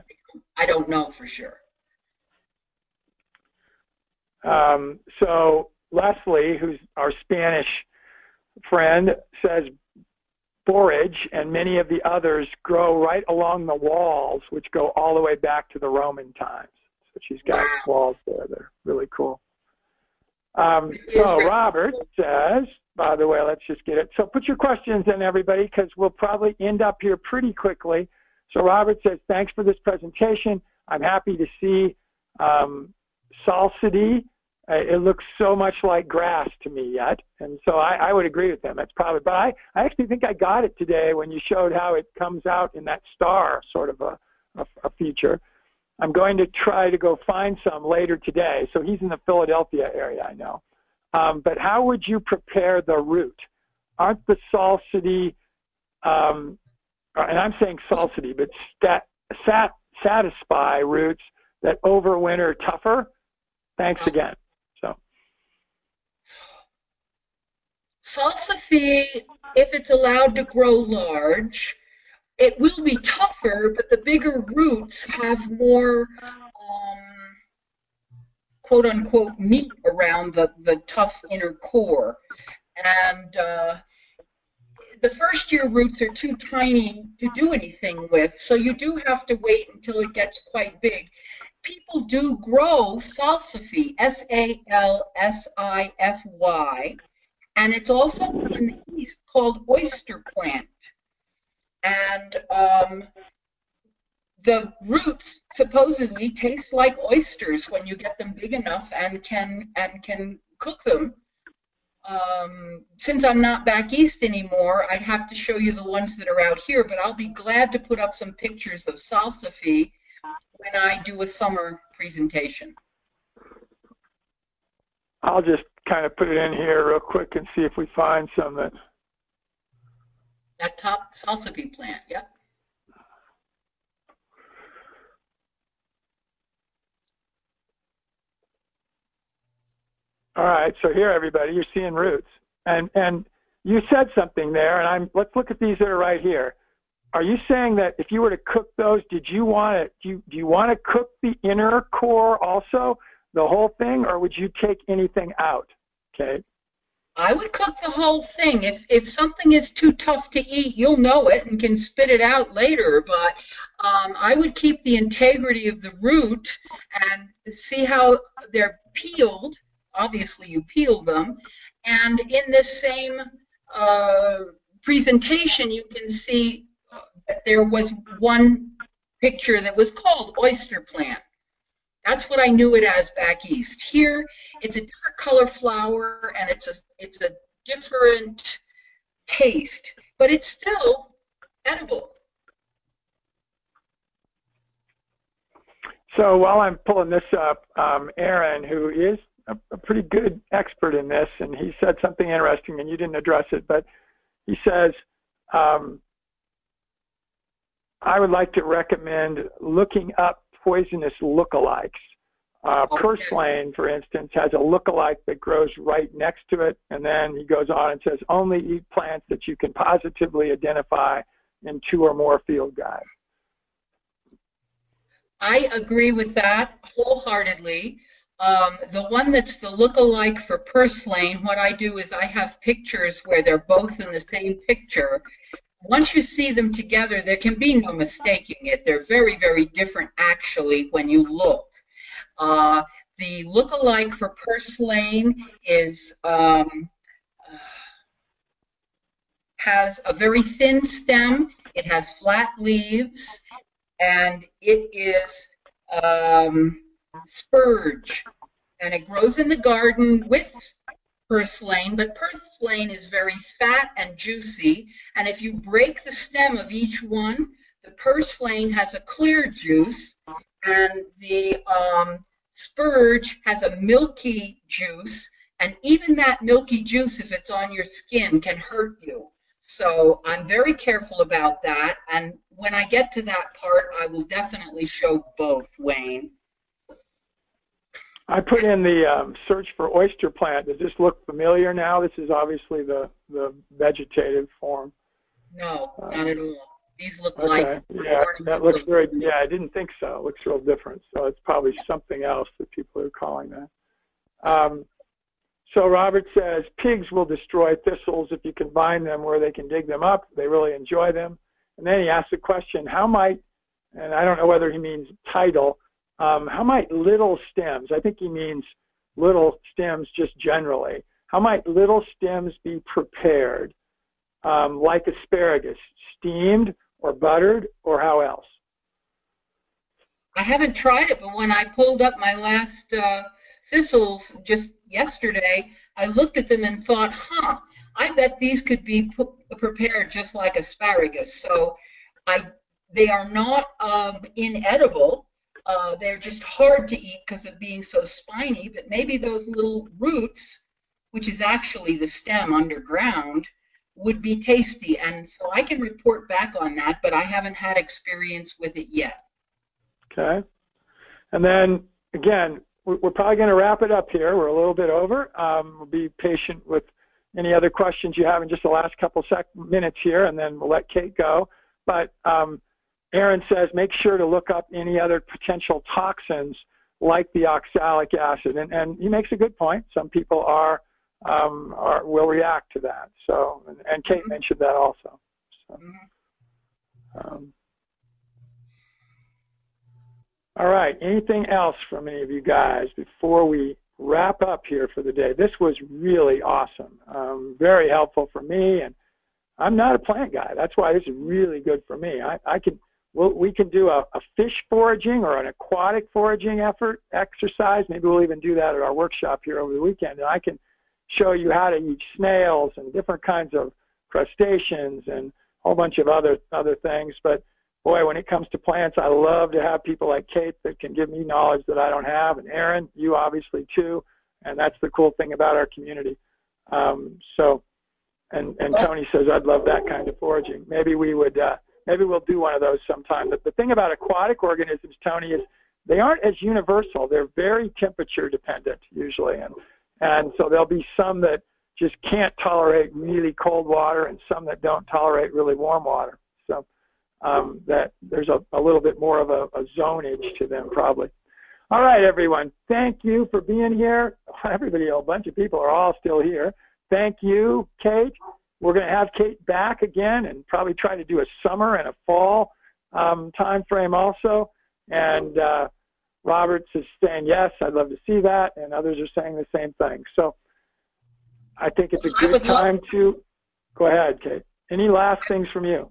I don't know for sure.
Um, so Leslie, who's our Spanish friend, says borage and many of the others grow right along the walls, which go all the way back to the Roman times. So she's got wow. walls there. They're really cool. Um, so Robert says, by the way, let's just get it. So put your questions in, everybody, because we'll probably end up here pretty quickly. So Robert says, thanks for this presentation. I'm happy to see um, salsity it looks so much like grass to me yet, and so I, I would agree with them. That's probably, but I, I actually think I got it today when you showed how it comes out in that star sort of a, a, a feature. I'm going to try to go find some later today. So he's in the Philadelphia area, I know. Um, but how would you prepare the root? Aren't the salsity, um, and I'm saying salsity, but stat, sat, satisfy roots that overwinter tougher? Thanks again.
Salsify, if it's allowed to grow large, it will be tougher, but the bigger roots have more um, quote unquote meat around the, the tough inner core. And uh, the first year roots are too tiny to do anything with, so you do have to wait until it gets quite big. People do grow salsify, S A L S I F Y, and it's also in the east called oyster plant. And um, the roots supposedly taste like oysters when you get them big enough and can and can cook them. Um, since I'm not back east anymore, I'd have to show you the ones that are out here, but I'll be glad to put up some pictures of salsify when I do a summer presentation.
I'll just kind of put it in here real quick and see if we find some
that. Top salsify plant, yep.
All right, so here, everybody, you're seeing roots, and and you said something there, and I'm. Let's look at these that are right here. Are you saying that if you were to cook those, did you want to do you, do you want to cook the inner core also, the whole thing, or would you take anything out? Okay.
I would cook the whole thing. If if something is too tough to eat, you'll know it and can spit it out later. But um, I would keep the integrity of the root and see how they're peeled. Obviously, you peel them, and in this same uh, presentation, you can see that there was one picture that was called oyster plant. That's what I knew it as back east. Here, it's a different color flower and it's a it's a different taste, but it's still edible.
So while I'm pulling this up, um, Aaron, who is a, a, pretty good expert in this, and he said something interesting, and you didn't address it, but he says, um, I would like to recommend looking up poisonous lookalikes. Uh, okay. Purslane, for instance, has a lookalike that grows right next to it, and then he goes on and says, only eat plants that you can positively identify in two or more field guides.
I agree with that wholeheartedly. Um, the one that's the look-alike for purslane, what I do is I have pictures where they're both in the same picture. Once you see them together, there can be no mistaking it. They're very, very different actually when you look. Uh, the look-alike for purslane is um, has a very thin stem. It has flat leaves, and it is um, spurge, and it grows in the garden with purslane, but purslane is very fat and juicy, and if you break the stem of each one, the purslane has a clear juice, and the um, spurge has a milky juice, and even that milky juice, if it's on your skin, can hurt you. So I'm very careful about that, and when I get to that part, I will definitely show both, Wayne.
I put in the um, search for oyster plant. Does this look familiar now? This is obviously the, the vegetative form.
No, uh, not at all. These look
okay.
like.
Yeah, that looks very. Yeah, I didn't think so. It looks real different. So it's probably something else that people are calling that. Um, so Robert says pigs will destroy thistles if you can find them where they can dig them up. They really enjoy them. And then he asks the question, how might, and I don't know whether he means tidal, um, how might little stems, I think he means little stems just generally, how might little stems be prepared um, like asparagus, steamed or buttered or how else?
I haven't tried it, but when I pulled up my last uh, thistles just yesterday, I looked at them and thought, huh, I bet these could be prepared just like asparagus. So I, they are not um, inedible, uh, they're just hard to eat because of being so spiny, but maybe those little roots, which is actually the stem underground, would be tasty. And so I can report back on that, but I haven't had experience with it yet.
Okay. And then again, we're probably going to wrap it up here. We're a little bit over. Um, we'll be patient with any other questions you have in just the last couple sec- minutes here, and then we'll let Kate go. But um, Aaron says make sure to look up any other potential toxins like the oxalic acid, and, and he makes a good point. Some people are, um, are will react to that. So, and, and Kate mm-hmm. mentioned that also. So, mm-hmm. um, all right. Anything else from any of you guys before we wrap up here for the day? This was really awesome. Um, very helpful for me, and I'm not a plant guy. That's why this is really good for me. I, I can we'll, we can do a, a fish foraging or an aquatic foraging effort exercise. Maybe we'll even do that at our workshop here over the weekend. And I can show you how to eat snails and different kinds of crustaceans and a whole bunch of other other things. But boy, when it comes to plants, I love to have people like Kate that can give me knowledge that I don't have, and Aaron, you obviously too. And that's the cool thing about our community. Um, so, and and Tony says I'd love that kind of foraging. Maybe we would. Uh, maybe we'll do one of those sometime. But the thing about aquatic organisms, Tony, is they aren't as universal. They're very temperature dependent usually, and and so there'll be some that just can't tolerate really cold water, and some that don't tolerate really warm water. So um, that there's a, a little bit more of a, a zonage to them probably. All right, everyone. Thank you for being here. Everybody, a bunch of people are all still here. thank you, Kate. We're going to have Kate back again and probably try to do a summer and a fall um, time frame also. And uh, Roberts is saying yes, I'd love to see that, and others are saying the same thing. So I think it's a good time to go ahead, Kate. Any last things from you?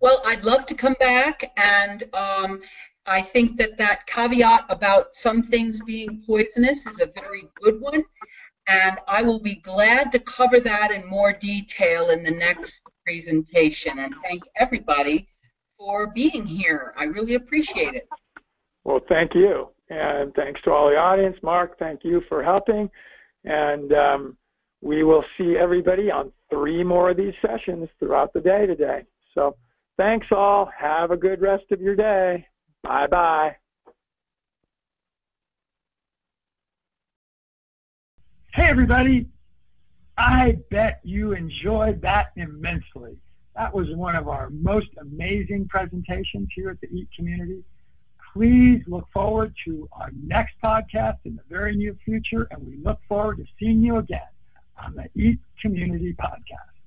Well, I'd love to come back, and um, I think that that caveat about some things being poisonous is a very good one, and I will be glad to cover that in more detail in the next presentation. And thank everybody for being here. I really appreciate it.
Well, thank you. And thanks to all the audience. Mark, thank you for helping. And um, we will see everybody on three more of these sessions throughout the day today. So thanks all. Have a good rest of your day. Bye-bye. Hey, everybody. I bet you enjoyed that immensely. That was one of our most amazing presentations here at the EAT community. Please look forward to our next podcast in the very near future, and we look forward to seeing you again on the EAT Community Podcast.